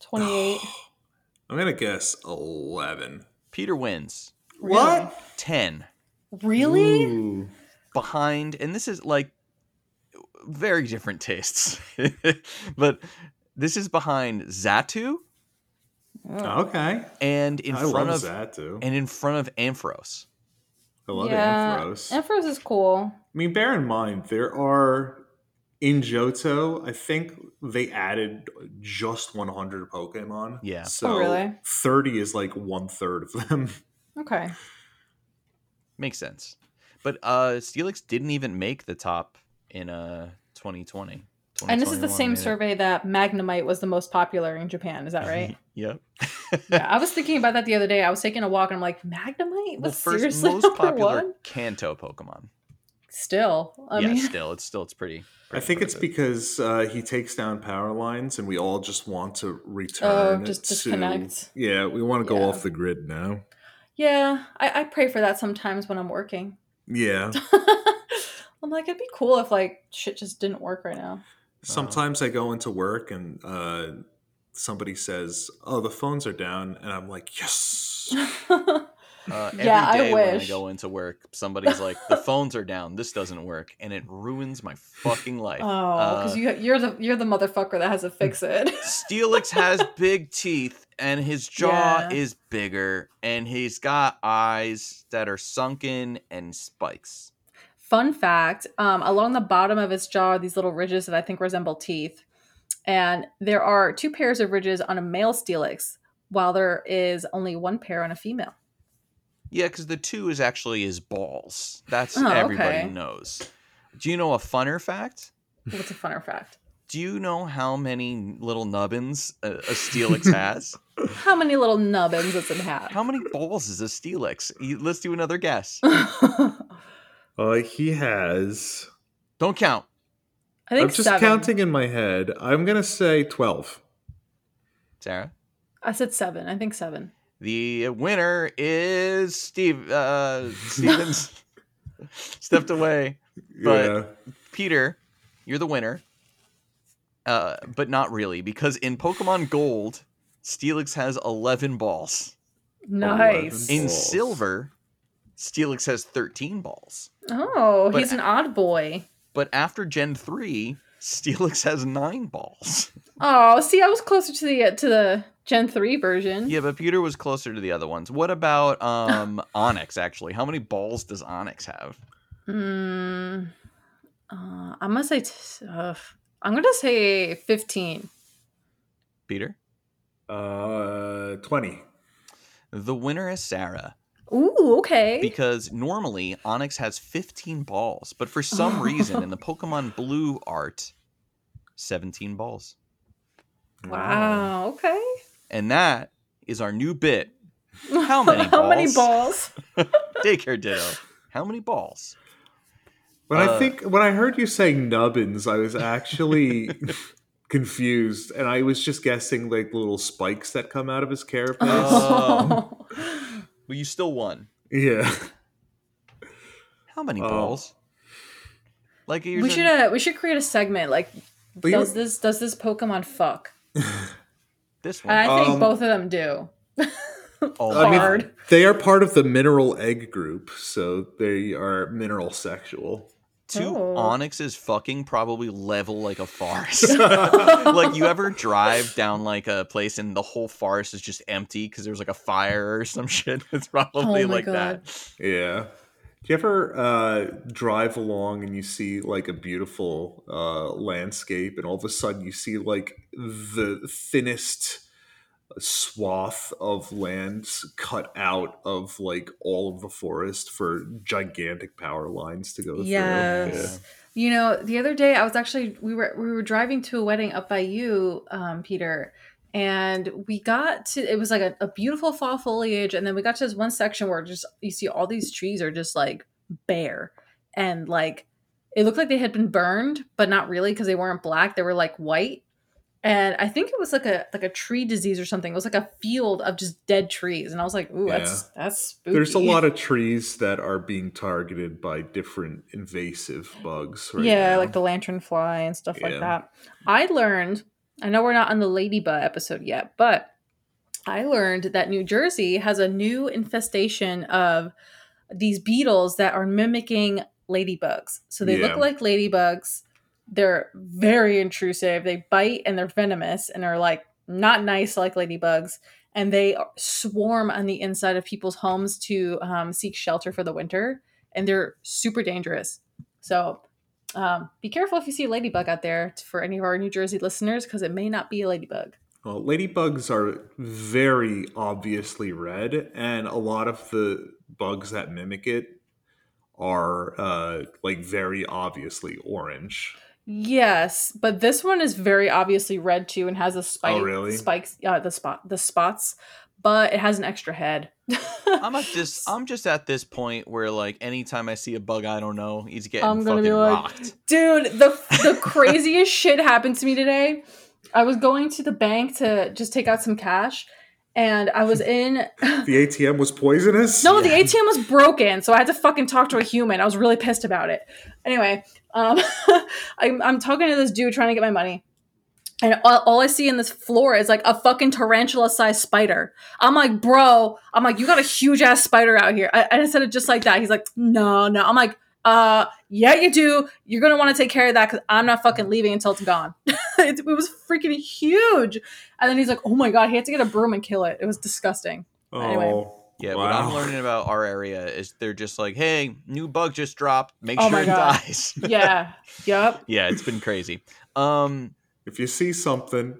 28. (gasps) I'm gonna guess eleven. Peter wins What? ten Really? Ooh. behind, and this is like very different tastes, (laughs) but this is behind Xatu Oh. Okay. and in I front love of Xatu. and in front of Ampharos. I love yeah. Amphros. Ampharos is cool. I mean, bear in mind there are in Johto. I think they added just 100 Pokemon. Yeah. So Oh, really? 30 is like one third of them. Okay. Makes sense. But uh Steelix didn't even make the top in uh 2020. And this is the same made survey that Magnemite was the most popular in Japan. Is that (laughs) right? yep. (laughs) yeah, I was thinking about that the other day. I was taking a walk and I'm like, Magnemite was well, first seriously most (laughs) popular one. Kanto Pokemon. Still, I yeah, mean, still it's still it's pretty. I think it's impressive. because uh, he takes down power lines, and we all just want to return. Oh, just to- disconnect. yeah, we want to go Yeah. off the grid now. yeah, I, I pray for that sometimes when I'm working. Yeah, I'm like, it'd be cool if like shit just didn't work right now. sometimes I go into work and uh, somebody says, "Oh, the phones are down," and I'm like, "Yes." Uh, (laughs) every Yeah, I day when I wish. go into work, somebody's like, "The phones are down. This doesn't work," and it ruins my fucking life. Oh, because Uh, you you're the you're the motherfucker that has to fix it. Steelix has (laughs) big teeth and his jaw Yeah. is bigger and he's got eyes that are sunken and spikes. Fun fact: um, along the bottom of its jaw are these little ridges that I think resemble teeth, and there are two pairs of ridges on a male Steelix, while there is only one pair on a female. Yeah, because the two is actually his balls. That's Oh, everybody okay. knows. Do you know a funner fact? What's a funner fact? Do you know how many little nubbins a, a Steelix (laughs) has? How many little nubbins does it have? how many balls is a Steelix? You- Let's do another guess. (laughs) Uh, he has. Don't count. I think I'm just seven. counting in my head. I'm gonna say twelve. Sarah? I said seven. I think seven. The winner is Steve. Uh, Stevens (laughs) stepped away. But- yeah. Peter, you're the winner. Uh, but not really, because in Pokemon Gold, Steelix has 11 balls. Nice. In Balls. Silver, Steelix has 13 balls. Oh, But- he's an odd boy. But after Gen 3, Steelix has 9 balls. (laughs) Oh, see, I was closer to the to the Gen three version. Yeah, but Peter was closer to the other ones. What about um (laughs) Onix, actually? How many balls does Onix have? Hmm. Uh, I'm gonna say. T- uh, I'm gonna say fifteen. Peter? Uh, twenty. The winner is Sarah. Ooh, okay. because normally Onix has 15 balls, but for some (laughs) reason in the Pokemon Blue art, 17 balls. wow. Okay. And that is our new bit. (laughs) How many How many balls? balls? (laughs) Daycare Ditto. How many balls? When Uh, I think when I heard you say nubbins, I was actually confused, and I was just guessing like little spikes that come out of his carapace. Oh. Well, you still won. yeah. How many Oh. balls? Like We should uh, we should create a segment like But does this does this Pokemon fuck? (laughs) this And one. I think Um, both of them do. Oh, (laughs) I mean, Hard. they are part of the mineral egg group, so they are mineral sexual. Two Oh. Onixes fucking probably level like a forest. (laughs) (laughs) like you ever drive down like a place and the whole forest is just empty because there's like a fire or some (laughs) shit. It's probably Oh like God. that. Yeah. Do you ever uh, drive along and you see like a beautiful uh, landscape, and all of a sudden you see like the thinnest swath of land cut out of like all of the forest for gigantic power lines to go through? Yes. You know, the other day I was actually we were we were driving to a wedding up by you, um, Peter, and we got to it was like a, a beautiful fall foliage, and then we got to this one section where just you see all these trees are just like bare and like it looked like they had been burned, but not really because they weren't black; they were like white. And I think it was like a like a tree disease or something. It was like a field of just dead trees, and I was like, "Ooh, that's that's spooky." There's a lot of trees that are being targeted by different invasive bugs. Right yeah, now. like the lantern fly and stuff like that. I learned, I know we're not on the ladybug episode yet, but I learned that New Jersey has a new infestation of these beetles that are mimicking ladybugs. So they Yeah. look like ladybugs. They're very intrusive. They bite and they're venomous and are like not nice like ladybugs. And they swarm on the inside of people's homes to um, seek shelter for the winter. And they're super dangerous. So um, be careful if you see a ladybug out there for any of our New Jersey listeners because it may not be a ladybug. Well, ladybugs are very obviously red, and a lot of the bugs that mimic it are uh, like very obviously orange. Yes, but this one is very obviously red too and has a spike Oh, really? spikes uh, the spot the spots, but it has an extra head. (laughs) I'm at this. I'm just at this point where like anytime I see a bug I don't know, he's getting I'm gonna fucking be like, rocked. Dude, the the (laughs) craziest shit happened to me today. I was going to the bank to just take out some cash, and I was in. (laughs) The ATM was poisonous. No, the ATM was broken, so I had to fucking talk to a human. I was really pissed about it. Anyway, um, (laughs) I'm, I'm talking to this dude trying to get my money, and all, all I see in this floor is like a fucking tarantula-sized spider. I'm like, bro, I'm like, you got a huge ass spider out here. I, I said it just like that. He's like, no, no. I'm like, uh, yeah, you do. You're gonna want to take care of that because I'm not fucking leaving until it's gone. (laughs) it, it was freaking huge. And then he's like, oh my god, he had to get a broom and kill it. It was disgusting. Oh, Anyway. Yeah, what I'm learning about our area is they're just like, hey, new bug just dropped. Make Oh sure it God. dies. (laughs) (laughs) Yeah. yep. yeah, it's been crazy. Um, If you see something,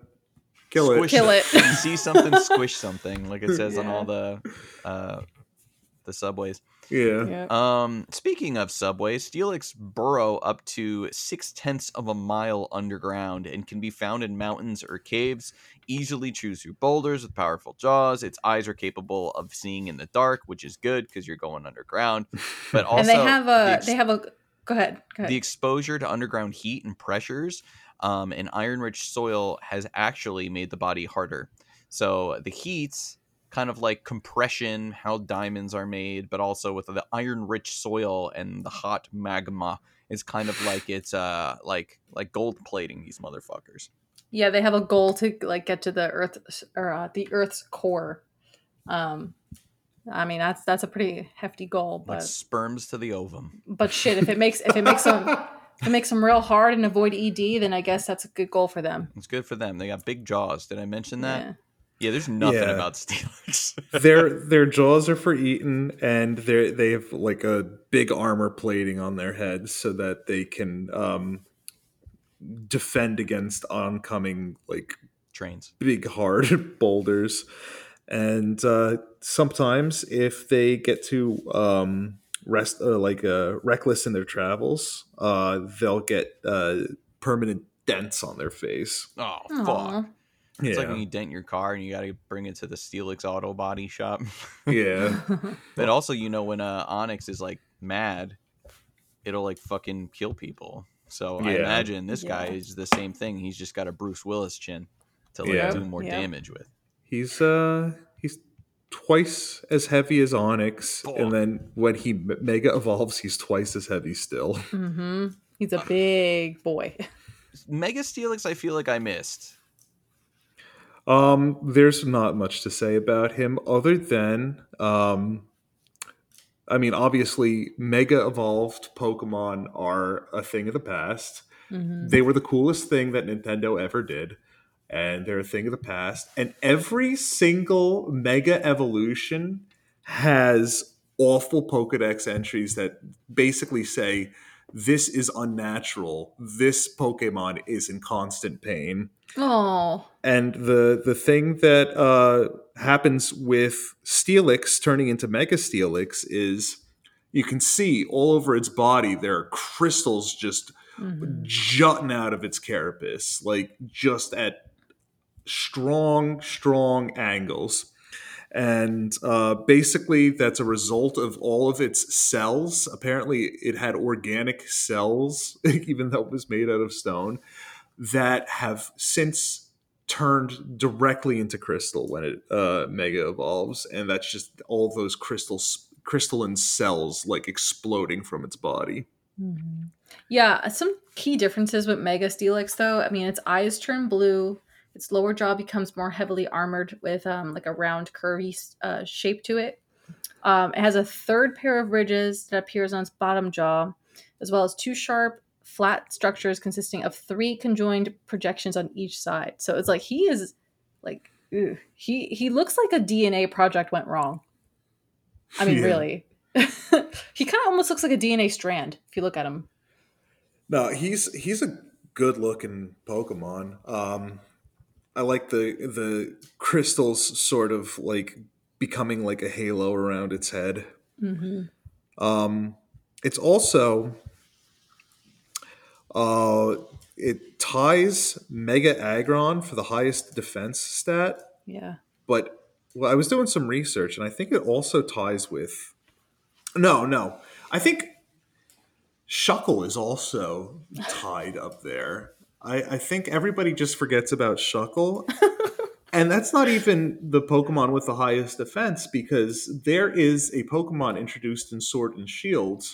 kill it. Kill it. If you see something, squish something, like it says on all the uh, the subways. Yeah. Yep. Um, speaking of subways, Steelix burrow up to six tenths of a mile underground and can be found in mountains or caves. Easily chews through boulders with powerful jaws. Its eyes are capable of seeing in the dark, which is good because you're going underground. But also, and they have the a ex- they have a go ahead go ahead the exposure to underground heat and pressures um, and iron rich soil has actually made the body harder. So the heat, kind of like compression, how diamonds are made, but also with the iron rich soil and the hot magma, is kind of like (sighs) it's uh like like gold plating these motherfuckers. yeah they have a goal to like get to the earth or uh, the earth's core um i mean that's that's a pretty hefty goal Like sperms to the ovum. but shit if it makes if it makes them if it makes them real hard and avoid ed then i guess that's a good goal for them It's good for them. They got big jaws. Did I mention that? yeah. Yeah, there's nothing Yeah. about Steelix. (laughs) their their jaws are for eating, and they they have like a big armor plating on their heads so that they can um, defend against oncoming like Trains. big hard (laughs) boulders. And uh, sometimes, if they get too um, rest uh, like uh, reckless in their travels, uh, they'll get uh, permanent dents on their face. Oh Aw. fuck. It's like when you dent your car and you got to bring it to the Steelix Auto Body Shop. yeah. (laughs) but also, you know, when uh, Onix is like mad, it'll like fucking kill people. So I imagine this guy is the same thing. He's just got a Bruce Willis chin to like Yeah. do more Yeah. damage with. He's uh he's twice as heavy as Onix, Fuck. and then when he mega evolves, he's twice as heavy still. hmm He's a big boy. Mega Steelix, I feel like I missed. Um, there's not much to say about him other than, um, I mean, obviously, mega evolved Pokemon are a thing of the past. Mhm. They were the coolest thing that Nintendo ever did, and they're a thing of the past. And every single mega evolution has awful Pokedex entries that basically say, this is unnatural. This Pokemon is in constant pain Oh, and the the thing that uh, happens with Steelix turning into Mega Steelix is you can see all over its body there are crystals just Mhm. jutting out of its carapace, like just at strong, strong angles. And uh, basically, that's a result of all of its cells. Apparently, it had organic cells, (laughs) even though it was made out of stone, that have since turned directly into crystal when it uh, mega evolves. And that's just all those crystals, crystalline cells, like exploding from its body. Mhm. Yeah, some key differences with Mega Steelix, though. I mean, its eyes turn blue. Its lower jaw becomes more heavily armored with um, like a round, curvy uh, shape to it. Um, it has a third pair of ridges that appears on its bottom jaw, as well as two sharp, flat structures consisting of three conjoined projections on each side. So it's like he is like ew. he he looks like a DNA project went wrong. I mean, Yeah. really. (laughs) he kind of almost looks like a DNA strand if you look at him. No, he's he's a good looking Pokemon. Um, I like the the crystals sort of like becoming like a halo around its head. Mm-hmm. Um, it's also uh, it ties Mega Aggron for the highest defense stat, Yeah. but well, I was doing some research and I think it also ties with. No, no, I think Shuckle is also tied up there. I, I think everybody just forgets about Shuckle. (laughs) and that's not even the Pokemon with the highest defense because there is a Pokemon introduced in Sword and Shield,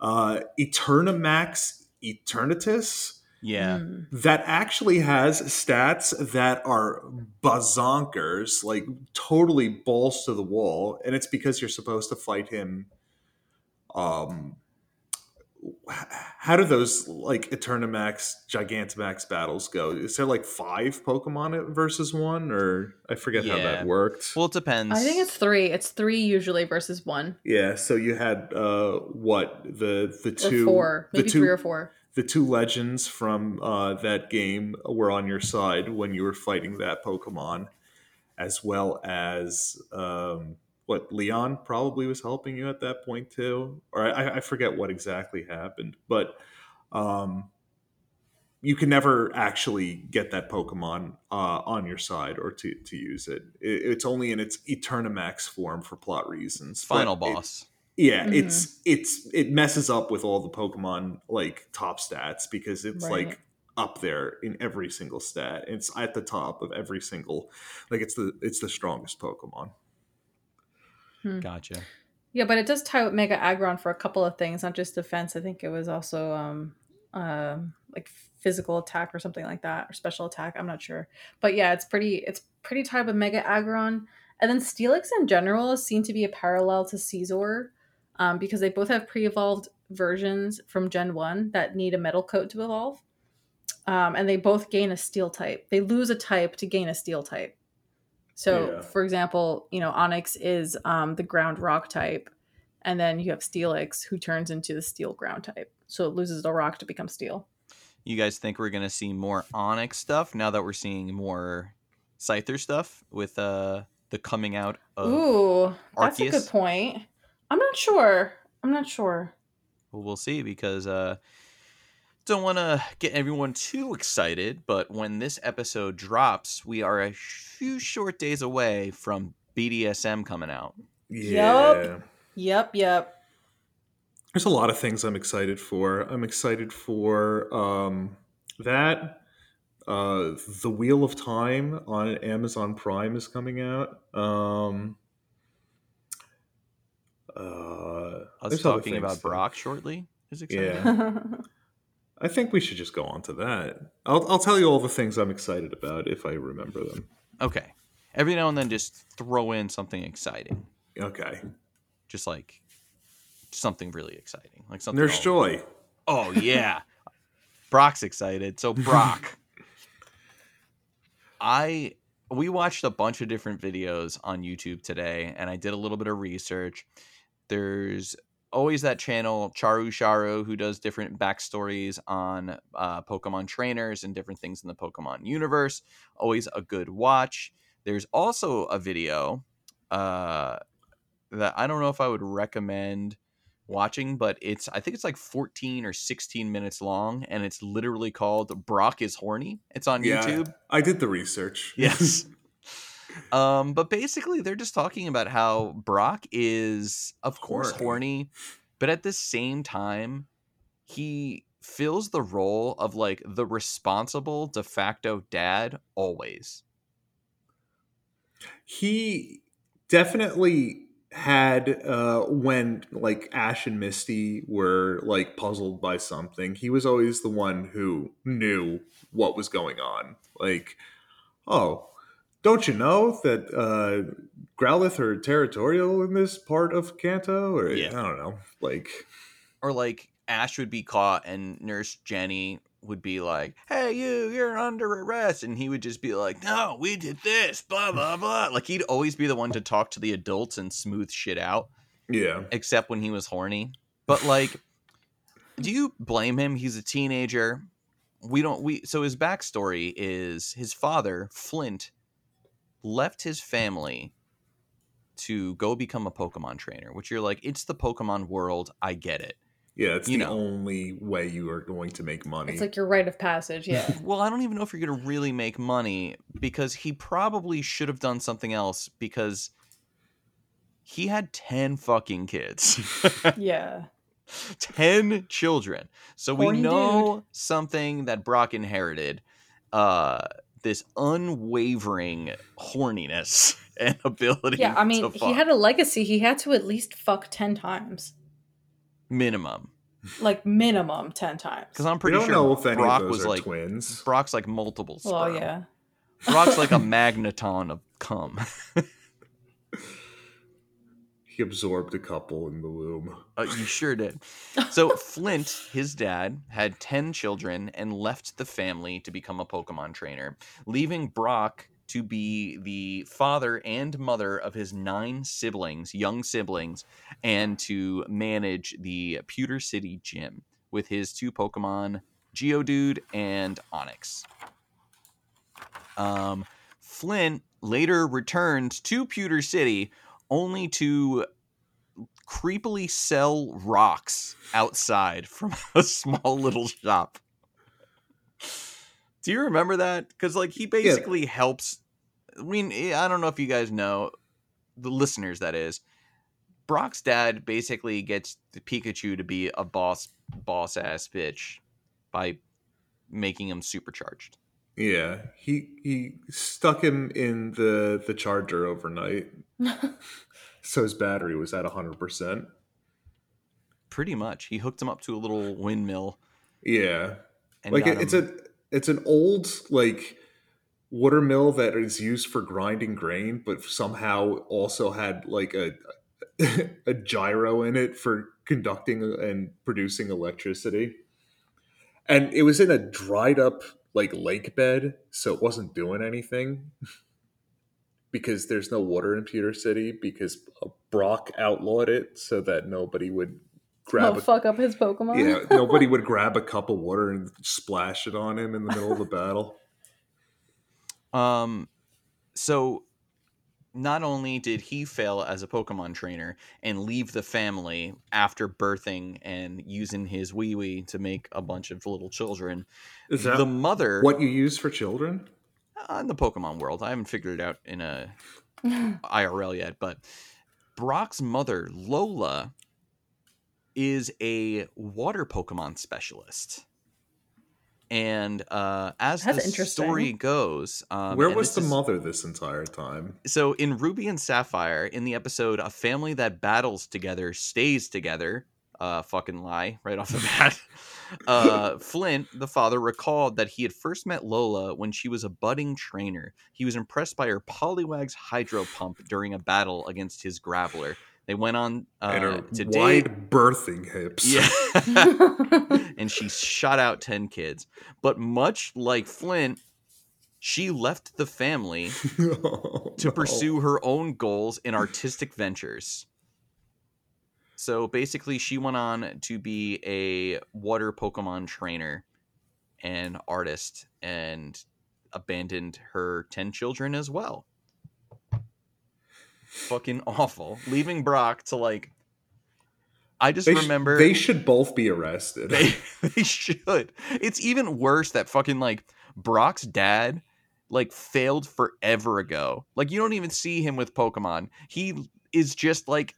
uh, Eternamax Eternatus, Yeah. Mm. that actually has stats that are bazonkers, like totally balls to the wall. And it's because you're supposed to fight him. Um, h- how do those like Eternamax, Gigantamax battles go? Is there like five Pokemon versus one, or I forget how that worked? Well, it depends. I think it's three. It's three usually versus one yeah, so you had uh, what the the or two four, the maybe two three or four. the two legends from uh, that game were on your side when you were fighting that Pokemon, as well as um, what Leon probably was helping you at that point too, or I, I forget what exactly happened, but um, you can never actually get that Pokemon uh, on your side or to, to use it. it. It's only in its Eternamax form for plot reasons. but final it- boss. yeah, Mhm. it's it's it messes up with all the Pokemon like top stats because it's Right. like up there in every single stat. It's at the top of every single like it's the it's the strongest Pokemon. Gotcha. Yeah, but it does tie with Mega Aggron for a couple of things, not just defense. I think it was also um, um, like physical attack or something like that, or special attack. I'm not sure, but yeah, it's pretty it's pretty tied with Mega Aggron. And then Steelix in general is seen to be a parallel to Scizor um, because they both have pre-evolved versions from Gen One that need a metal coat to evolve, um, and they both gain a Steel type. They lose a type to gain a Steel type. So, Yeah. for example, you know, Onix is um, the ground rock type, and then you have Steelix who turns into the steel ground type. So it loses the rock to become steel. You guys think we're gonna see more Onix stuff now that we're seeing more Scyther stuff with uh the coming out of Ooh, that's a good point. I'm not sure. I'm not sure. Well, we'll see because uh don't want to get everyone too excited, but when this episode drops, we are a few short days away from BDSM coming out. Yup. Yep, yep. There's a lot of things I'm excited for. I'm excited for um, that. Uh, the Wheel of Time on Amazon Prime is coming out. Um, uh, Us talking about. Brock shortly is exciting. Yeah. (laughs) (laughs) I think we should just go on to that. I'll I'll tell you all the things I'm excited about if I remember them. Okay. Every now and then, just throw in something exciting, Okay. just like something really exciting, like something. Nurse all- Joy. Oh yeah, Brock's excited. So Brock, (laughs) I we watched a bunch of different videos on YouTube today, and I did a little bit of research. There's always that channel Charu Charu who does different backstories on uh, Pokemon trainers and different things in the Pokemon universe. Always a good watch. There's also a video uh, that I don't know if I would recommend watching, but it's I think it's like 14 or 16 minutes long, and it's literally called Brock is horny. It's on Yeah, YouTube. I did the research. Yes. (laughs) um, but basically, they're just talking about how Brock is, of course, Horny. horny, but at the same time, he fills the role of like the responsible de facto dad always. he definitely had uh when like ash and misty were like puzzled by something he was always the one who knew what was going on like oh don't you know that uh growlithe are territorial in this part of kanto or Yeah. i don't know like Or like Ash would be caught, and Nurse Jenny would be like, "Hey, you, you're under arrest," and he would just be like, "No, we did this, blah blah (laughs) blah." Like he'd always be the one to talk to the adults and smooth shit out. yeah except when he was horny. But like, do you blame him? He's a teenager. We don't. We so his backstory is his father Flint left his family to go become a Pokemon trainer. Which you're like, it's the Pokemon world. I get it. yeah it's You the know. only way you are going to make money It's like your rite of passage. Yeah. (laughs) Well, I don't even know if you're gonna really make money because he probably should have done something else because he had ten fucking kids. (laughs) yeah. 10 children. So we Horny know something that Brock inherited uh this unwavering horniness (laughs) and ability Yeah. I mean, to he had a legacy. He had to at least fuck 10 times. minimum Like minimum 10 times. because I'm pretty sure know if any Brock of those was are like twins Brock's like multiple sperm. Well, yeah. Brock's like a (laughs) magneton of cum. (laughs) he absorbed a couple in the womb Uh, you sure did. So (laughs) Flint, his dad, had 10 children and left the family to become a Pokemon trainer, leaving Brock to be the father and mother of his nine siblings, young siblings, and to manage the Pewter City gym with his two Pokemon, Geodude and Onix. Um, Flint later returned to Pewter City only to creepily sell rocks outside from (laughs) a small little shop. Do you remember that? Because like he basically helps. I mean, eh, I don't know if you guys know, the listeners that is. Brock's dad basically gets the Pikachu to be a boss, boss ass bitch, by making him supercharged. Yeah, he he stuck him in the the charger overnight, (laughs) so his battery was at hundred percent. Pretty much, he hooked him up to a little windmill. Yeah, like it, it's a it's an old like water mill that is used for grinding grain, but somehow also had like a (laughs) a gyro in it for conducting and producing electricity. And it was in a dried up like lake bed, so it wasn't doing anything. (laughs) because there's no water in Pewter City because Brock outlawed it so that nobody would grab Oh, a fuck up his Pokemon. yeah, (laughs) nobody would grab a cup of water and splash it on him in the middle of the battle. (laughs) Um, so not only did he fail as a Pokemon trainer and leave the family after birthing and using his wee wee to make a bunch of little children, Is that the mother what you use for children? Uh, in the Pokemon world, I haven't figured it out in a (laughs) IRL yet, but Brock's mother, Lola, is a water Pokemon specialist. And uh, as That's the story goes, um, Where was the is- mother this entire time? so in Ruby and Sapphire, in the episode "A Family That Battles Together Stays Together," uh, fucking lie right off the bat. Uh, Flint, the father, recalled that he had first met Lola when she was a budding trainer. He was impressed by her Poliwag's hydro pump during a battle against his Graveler. They went on and uh, her to wide date. birthing hips. Yeah. (laughs) (laughs) and she (laughs) shot out 10 kids. But much like Flint, she left the family Oh, to no. pursue her own goals in artistic ventures. So basically, she went on to be a water Pokemon trainer and artist and abandoned her 10 children as well. Fucking awful. Leaving Brock to like. I just They sh- remember. they should both be arrested. They (laughs) they should. It's even worse that fucking like Brock's dad like failed forever ago. Like you don't even see him with Pokemon. He is just like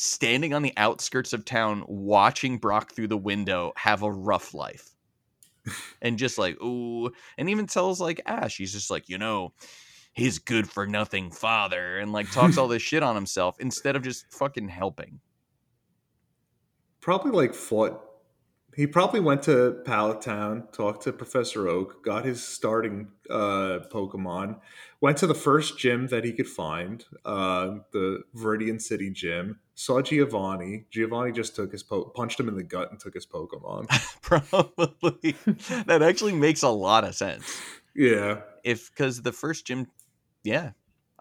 standing on the outskirts of town watching Brock through the window have a rough life. and just like, ooh, and even tells like Ash, he's just like, you know, his good for nothing father and like talks all (laughs) this shit on himself instead of just fucking helping. probably like fought. He probably went to Pallet Town, talked to Professor Oak, got his starting uh, Pokemon, went to the first gym that he could find, uh, the Viridian City gym. Saw Giovanni. Giovanni just took his po- punched him in the gut and took his Pokemon. (laughs) Probably. that actually makes a lot of sense. yeah, if because the first gym yeah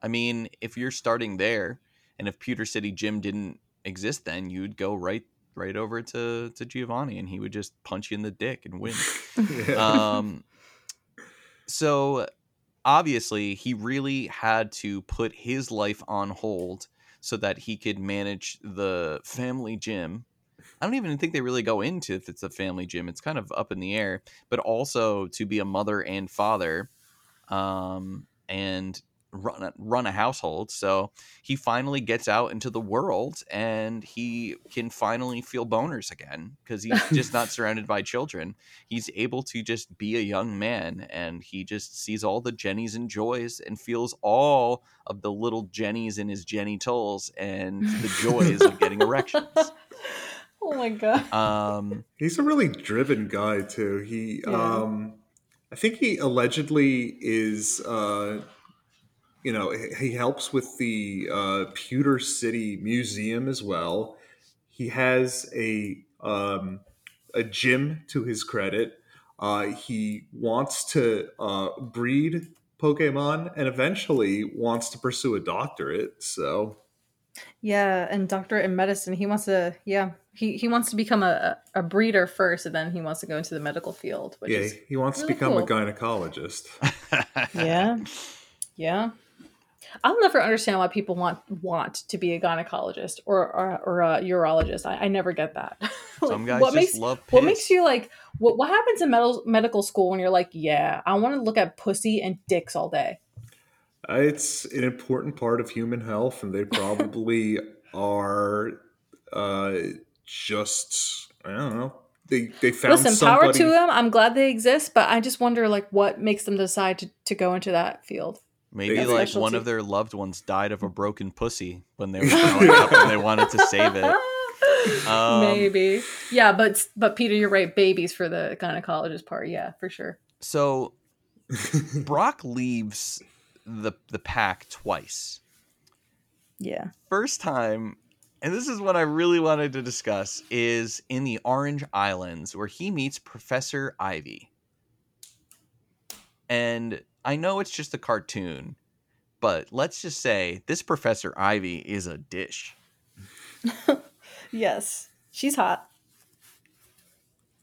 i mean if you're starting there and if pewter city gym didn't exist then you'd go right right over to to giovanni and he would just punch you in the dick and win. (laughs) Yeah. um so obviously he really had to put his life on hold so that he could manage the family gym. I don't even think they really go into if it's a family gym. It's kind of up in the air but also to be a mother and father um and run a, run a household so he finally gets out into the world and he can finally feel boners again because he's just not (laughs) surrounded by children he's able to just be a young man and he just sees all the jennies and joys and feels all of the little jennies in his jenny tolls and the joys of getting erections (laughs) oh my god. um He's a really driven guy too. He Yeah. um I think he allegedly is uh you know, he- he helps with the uh Pewter City Museum as well. He has a um a gym to his credit. Uh he wants to uh breed Pokemon and eventually wants to pursue a doctorate. So Yeah, and doctorate in medicine. He wants to. Yeah, he he wants to become a a breeder first, and then he wants to go into the medical field. Which yeah, is he wants really to become cool. a gynecologist. (laughs) yeah, yeah. I'll never understand why people want want to be a gynecologist or or, or a urologist. I, I never get that. (laughs) Like, some guys what just makes love what makes you like what what happens in medical medical school when you're like, yeah, I want to look at pussy and dicks all day. Uh, It's an important part of human health, and they (laughs) probably are uh, just I don't know. They they found Listen, somebody. power to them. I'm glad they exist, but I just wonder like what makes them decide to, to go into that field. Maybe like specialty. one of their loved ones died of a broken pussy when they (laughs) were growing up and they wanted to save it. Um, Maybe. Yeah, but but Peter, you're right. Babies for the gynecologist part. Yeah, for sure. So Brock leaves the the pack twice. Yeah. First time, and this is what I really wanted to discuss, is in the Orange Islands where he meets Professor Ivy. And I know it's just a cartoon, but let's just say this Professor Ivy is a dish. Yes, she's hot.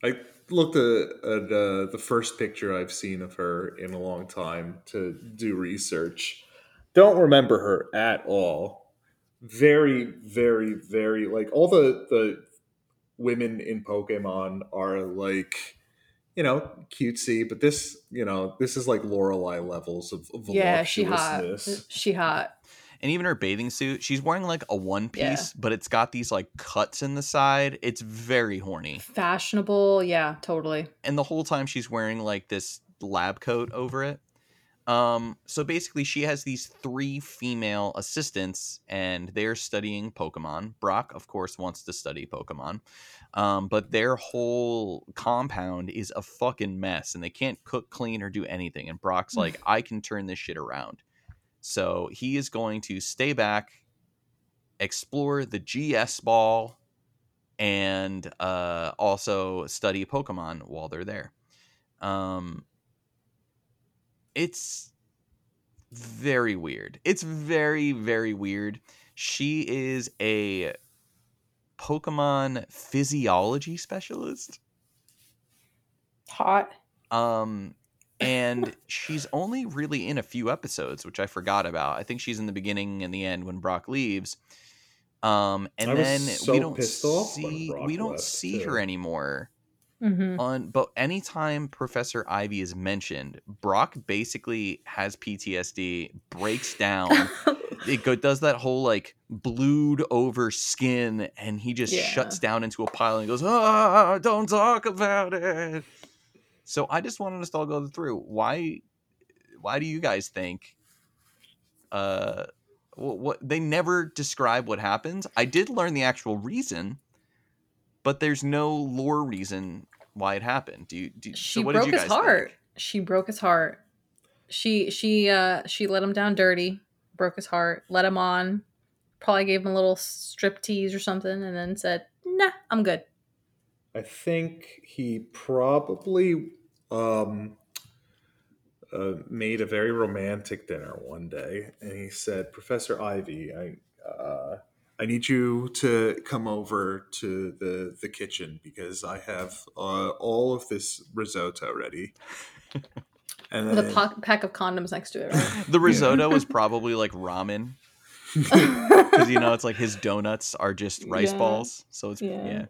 I looked at, at uh, the first picture I've seen of her in a long time to do research. Don't remember her at all. Very, very, very like all the the women in Pokemon are like, you know, cutesy, but this, you know, this is like Lorelei levels of, of Yeah, she hot. She hot. And even her bathing suit, she's wearing like a one piece, Yeah. but it's got these like cuts in the side. It's very horny. Fashionable. Yeah, totally. and the whole time she's wearing like this lab coat over it. Um, so basically, she has these three female assistants, and they're studying Pokemon. Brock, of course, wants to study Pokemon, um, but their whole compound is a fucking mess, and they can't cook, clean, or do anything. And Brock's like, I can turn this shit around. So he is going to stay back, explore the GS ball, and uh, also study Pokemon while they're there. Um, it's very weird. It's very, very weird. She is a Pokemon physiology specialist. Hot. Um, and (laughs) she's only really in a few episodes, which I forgot about. I think she's in the beginning and the end when Brock leaves. Um, and then so we don't pissed off when see we don't left, see too. her anymore hmm on but anytime professor ivy is mentioned brock basically has ptsd breaks down. (laughs) It go, does that whole like blued over skin and he just Yeah. shuts down into a pile and goes ah don't talk about it. So i just wanted us to all go through why why do you guys think uh what, what they never describe what happens. I did learn the actual reason but there's no lore reason why it happened do you do, so She what did broke you his guys think? heart. She broke his heart. She she uh she let him down dirty, broke his heart, let him on, probably gave him a little strip tease or something, and then said, "Nah, I'm good." I think he probably um, uh, made a very romantic dinner one day, and he said, "Professor Ivy, I uh, I need you to come over to the the kitchen because I have uh, all of this risotto ready." (laughs) And With a po- pack of condoms next to it, right? (laughs) the risotto was probably like ramen (laughs) because you know it's like his donuts are just rice Yeah. balls so it's Yeah. yeah,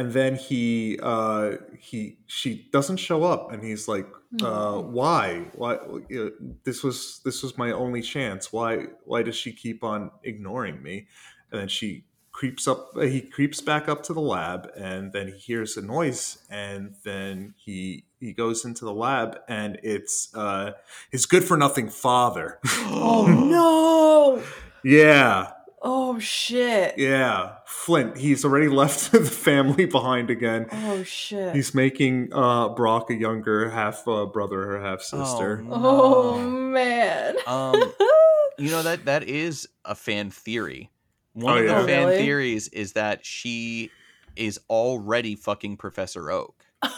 and then he uh, he she doesn't show up, and he's like, uh, why? Why you know, this was this was my only chance. Why why does she keep on ignoring me? And then she creeps up uh, he creeps back up to the lab and then he hears a noise and then he he goes into the lab and it's uh his good for nothing father. (gasps) Oh no! (laughs) yeah Oh shit! yeah flint he's already (laughs) left the family behind again Oh shit! he's making uh brock a younger half uh, brother or half sister oh no. man! um (laughs) you know that that is a fan theory one Oh, of yeah? the fan Really? theories is that she is already fucking professor oak (laughs)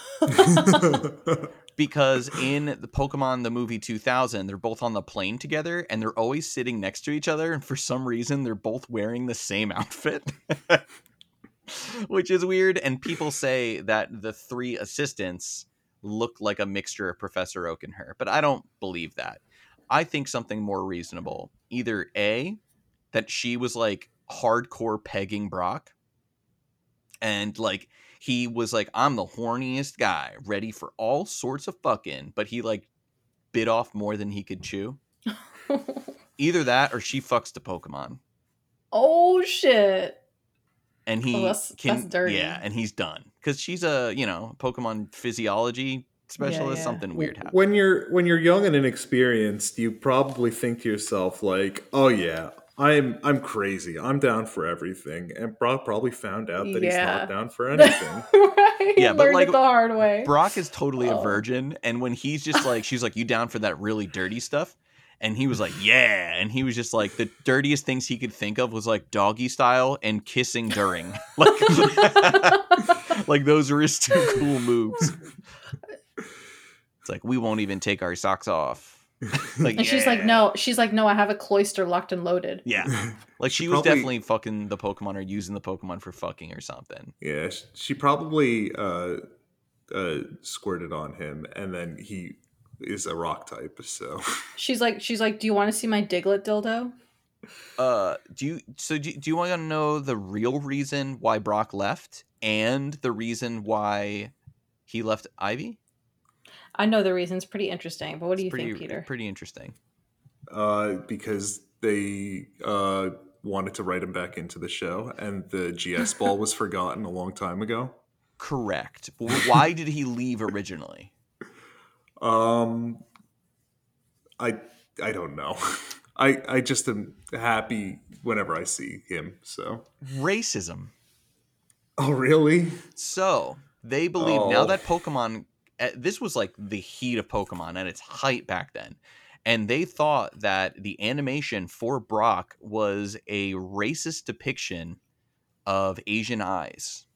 because in the Pokemon the movie 2000 they're both on the plane together and they're always sitting next to each other and for some reason they're both wearing the same outfit. (laughs) Which is weird and people say that the three assistants look like a mixture of Professor Oak and her but I don't believe that. I think something more reasonable either A that she was like hardcore pegging Brock and like he was like i'm the horniest guy ready for all sorts of fucking but he like bit off more than he could chew (laughs) either that or she fucks the pokemon oh shit! and he Oh, that's- can that's dirty. yeah and he's done because she's a you know pokemon physiology specialist yeah. something weird happened when you're when you're young and inexperienced you probably think to yourself like oh yeah i'm i'm crazy. I'm down for everything. And brock probably found out that he's not down for (laughs) anything. Right? Yeah, but, Learned like, it the hard way. brock is totally a Oh. virgin and when he's just (laughs) like she's like you down for that really dirty stuff? And he was like yeah. And he was just like the dirtiest things he could think of was like doggy style and kissing during. (laughs) Like like those were his two cool moves. It's like we won't even take our socks off (laughs) like and she's like, no, she's like, no, I have a Cloyster locked and loaded. yeah. (laughs) Like she, She was probably- definitely fucking the pokemon or using the pokemon for fucking or something. Yeah she probably uh uh squirted on him and then he is a rock type so. (laughs) She's like, she's like, do you want to see my Diglett dildo? uh do you so do, do you want to know the real reason why brock left and the reason why he left ivy I know the reason reason's pretty interesting, but what do you pretty, think, Peter? pretty interesting uh because they uh wanted to write him back into the show and the gs (laughs) ball was forgotten a long time ago correct why did he leave originally Um, I I don't know. (laughs) I I just am happy whenever I see him. So. Racism. Oh really? So they believe now Oh. that Pokemon, this was like the heat of Pokemon at its height back then, and they thought that the animation for Brock was a racist depiction of Asian eyes.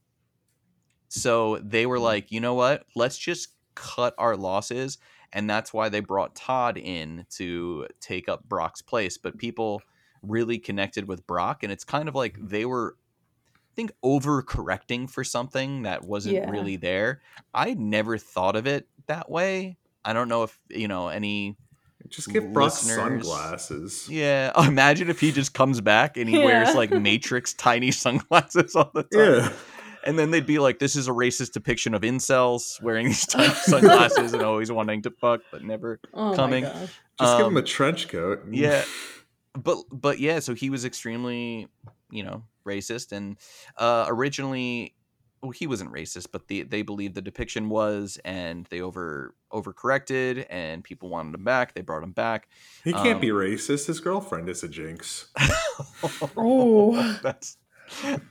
So they were hmm. like, you know what? Let's just cut our losses, and that's why they brought Todd in to take up Brock's place. But people really connected with Brock, and it's kind of like hmm. they were think overcorrecting for something that wasn't Yeah. really there. I never thought of it that way. I don't know if you know any. Just give Brock sunglasses. Yeah, (laughs) imagine if he just comes back and he wears like Matrix tiny (laughs) sunglasses all the time. Yeah. And then they'd be like, "This is a racist depiction of incels wearing these tiny (laughs) sunglasses and always wanting to fuck but never." Oh Coming. my gosh. Just give Um, him a trench coat. and- Yeah, but but yeah, so he was extremely, you know, racist, and uh, originally, well, he wasn't racist, but the, they believed the depiction was, and they over overcorrected, and people wanted him back. They brought him back. He can't Um, be racist. His girlfriend is a Jynx. (laughs) Oh. that's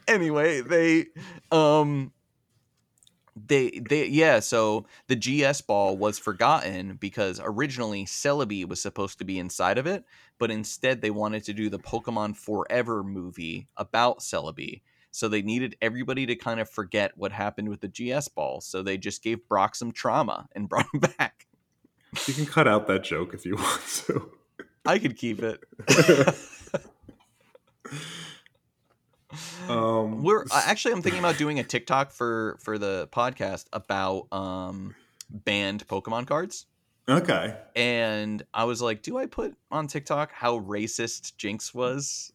anyway. They um they they yeah so the gs ball was forgotten because originally celebi was supposed to be inside of it but instead they wanted to do the pokemon forever movie about celebi. So they needed everybody to kind of forget what happened with the gs ball so they just gave brock some trauma and (laughs) brought him back. You can cut out that joke if you want to. i could keep it (laughs) (laughs) Um, (laughs) We're actually I'm thinking about doing a TikTok for for the podcast about um banned Pokemon cards. okay. And I was like, do I put on TikTok how racist Jynx was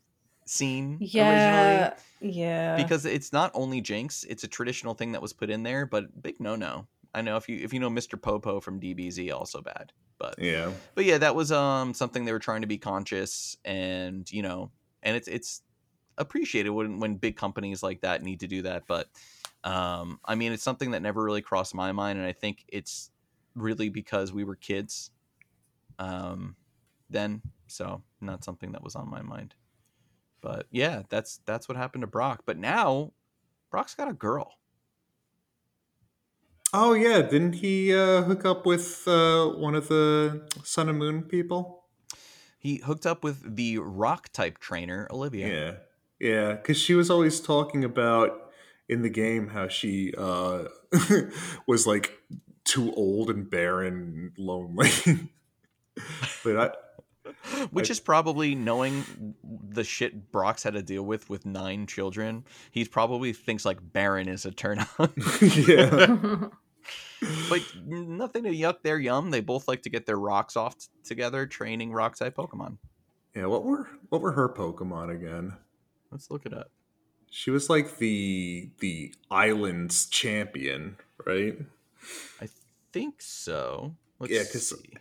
seen Yeah. originally? Yeah. Because it's not only Jynx, it's a traditional thing that was put in there, but big no no. I know if you if you know Mr. Popo from DBZ, also bad. But Yeah. but yeah, that was um something they were trying to be conscious and you know, and it's it's appreciated when when big companies like that need to do that. But um, I mean, it's something that never really crossed my mind, and I think it's really because we were kids um, then, so not something that was on my mind. But yeah, that's that's what happened to Brock. But now, Brock's got a girl. Oh yeah, didn't he uh, hook up with uh, one of the Sun and Moon people? He hooked up with the rock type trainer Olivia. Yeah, yeah, because she was always talking about in the game how she uh, (laughs) was like too old and barren, and lonely. (laughs) but I, Which I- is probably knowing the shit Brock's had to deal with with nine children. He probably thinks like barren is a turn on. (laughs) yeah, but nothing to yuck their yum. They both like to get their rocks off t- together, training rock type Pokemon. yeah. What were what were her Pokemon again? Let's look it up. She was like the the island's champion, right? I think so. Let's Yeah, 'cause- see.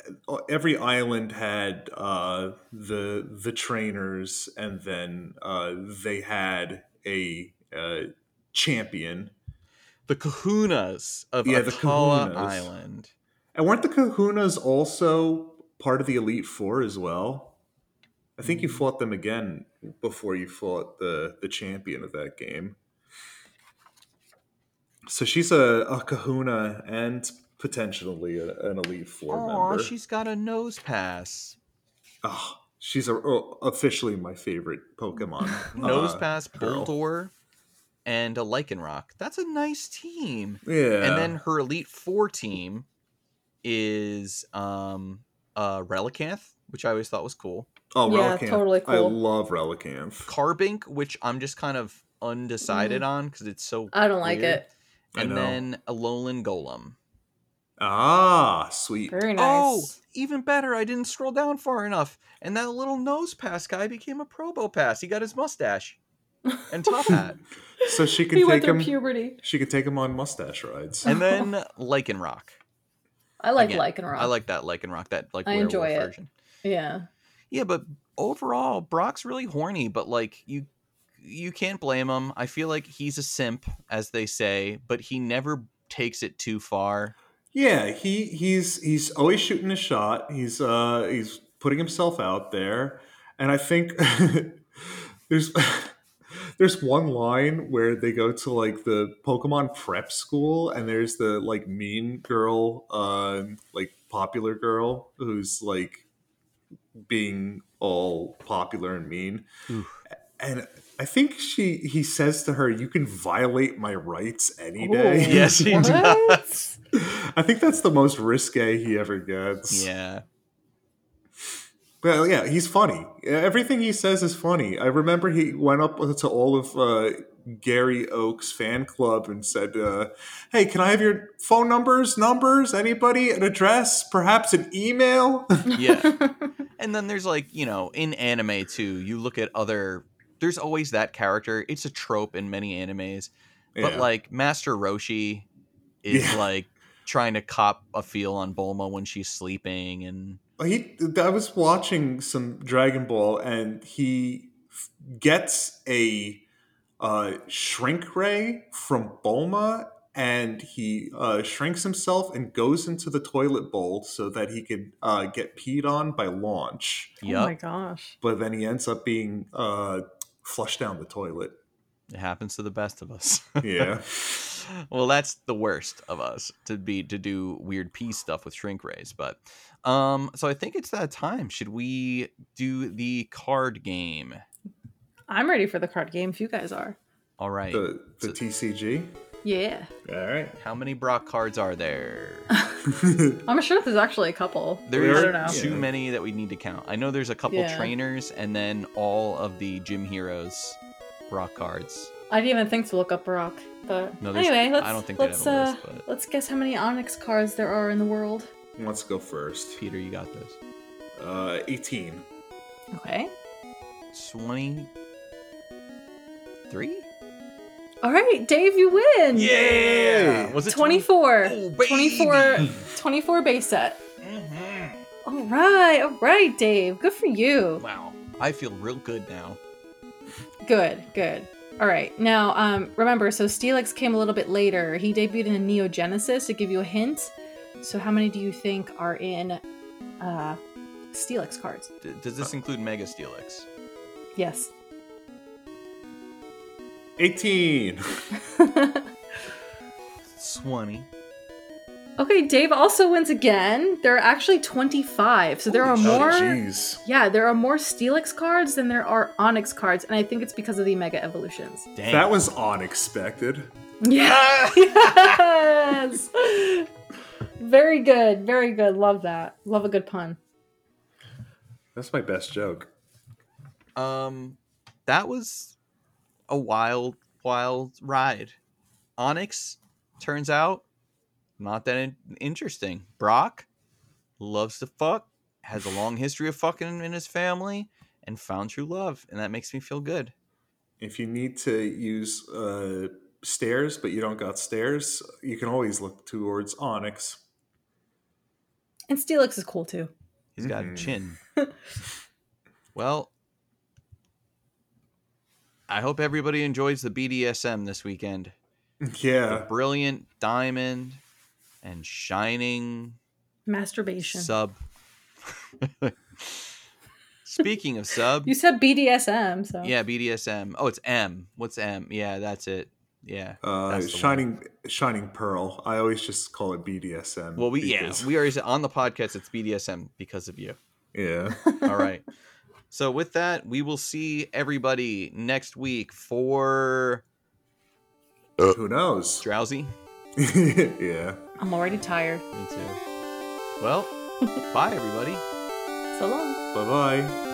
every island had uh, the the trainers, and then uh, they had a uh, champion. the Kahunas of Yeah, Kahunas. Island. And weren't the Kahunas also part of the Elite Four as well? I think you fought them again before you fought the the champion of that game. So she's a, a Kahuna and potentially a, an Elite Four Oh, member. Oh, she's got a nose pass. Oh, she's a, oh, officially my favorite Pokemon. (laughs) Nose uh, pass, girl. Boldore, and a Lycanroc. That's a nice team. Yeah. And then her Elite Four team is um uh Relicanth, which I always thought was cool. Oh, Yeah, Relicanth. totally cool. I love Relicanth. Carbink, which I'm just kind of undecided on because it's so I don't like weird. it. And know. then Alolan Golem. Ah, sweet. Very nice. Oh, even better, I didn't scroll down far enough. And that little Nosepass guy became a Probopass. He got his mustache (laughs) and top hat. (laughs) So she he can went take through him. puberty. She could take him on mustache rides. And then (laughs) Lycanroc. I like Again, Lycanroc. I like that Lycanroc, that like I enjoy it. version. Yeah. Yeah, but overall, Brock's really horny, but like you you can't blame him. I feel like he's a simp, as they say, but he never takes it too far. Yeah, he he's he's always shooting a shot. He's uh he's putting himself out there, and I think (laughs) there's (laughs) there's one line where they go to like the Pokemon prep school, and there's the like mean girl, uh, like popular girl who's like being all popular and mean, and I think she he says to her, "You can violate my rights any day." Ooh. (laughs) Yes, he does. I think that's the most risque he ever gets. Yeah. Well, yeah, he's funny. Everything he says is funny. I remember he went up to all of uh, Gary Oak's fan club and said, uh, "Hey, can I have your phone numbers, numbers, anybody, an address, perhaps an email?" (laughs) Yeah. and then there's like, you know, in anime too, you look at other there's always that character. It's a trope in many animes. But Yeah. like Master Roshi is Yeah. (laughs) like trying to cop a feel on Bulma when she's sleeping and he I was watching some Dragon Ball and he f- gets a uh, shrink ray from Bulma and he uh, shrinks himself and goes into the toilet bowl so that he could uh, get peed on by launch. Oh my gosh. But then he ends up being uh, flushed down the toilet. it happens to the best of us. (laughs) Yeah. well, that's the worst of us to be to do weird pee stuff with shrink rays. But um, so I think it's that time. Should we do the card game? I'm ready for the card game if you guys are. All right. The, the TCG. Yeah. All right. How many Brock cards are there? (laughs) I'm sure there's actually a couple. There's I too Yeah. many that we need to count. I know there's a couple Yeah. trainers and then all of the gym heroes Brock cards. I didn't even think to look up Brock, but No, anyway, let's I don't think they let's have a uh, list, but- let's guess how many Onix cards there are in the world. Let's go first. Peter, you got this. Uh, 18. Okay. 23? All right, Dave, you win. Yeah! Was it 24. Oh, 24 (laughs) 24 base set. Mhm. All right. All right, Dave. Good for you. Wow. I feel real good now. Good, good. All right. Now, um, remember, so Steelix came a little bit later. He debuted in Neo Genesis to give you a hint. So, how many do you think are in uh, Steelix cards? D- does this include Mega Steelix? Yes. 18. 20. okay, Dave also wins again. There are actually 25. So, there are Holy shit. more. Jeez. Yeah, there are more Steelix cards than there are Onix cards, and I think it's because of the Mega Evolutions. Dang. That was unexpected. Yeah. (laughs) yes. Very good. Very good. Love that. Love a good pun. That's my best joke. Um, that was a wild, wild ride. Onix turns out not that in- interesting. Brock loves to fuck, has a long history of fucking in his family, and found true love, and that makes me feel good. If you need to use uh, stairs, but you don't got stairs, you can always look towards Onix. And Steelix is cool too. He's got a Mhm. chin. (laughs) well, I hope everybody enjoys the BDSM this weekend. The Yeah. brilliant diamond and shining Masturbation. sub. (laughs) Speaking of sub, you said BDSM, so yeah, BDSM. Oh, it's M. What's M? Yeah, that's it. Yeah. Uh, that's the one. shining, shining pearl. I always just call it BDSM. Well, we yeah, we already said on the podcast it's BDSM because of you. yeah. All right. (laughs) So with that, we will see everybody next week for uh, Who knows? drowsy. (laughs) yeah. I'm already tired. Me too. Well, (laughs) bye everybody. So long. Bye bye. And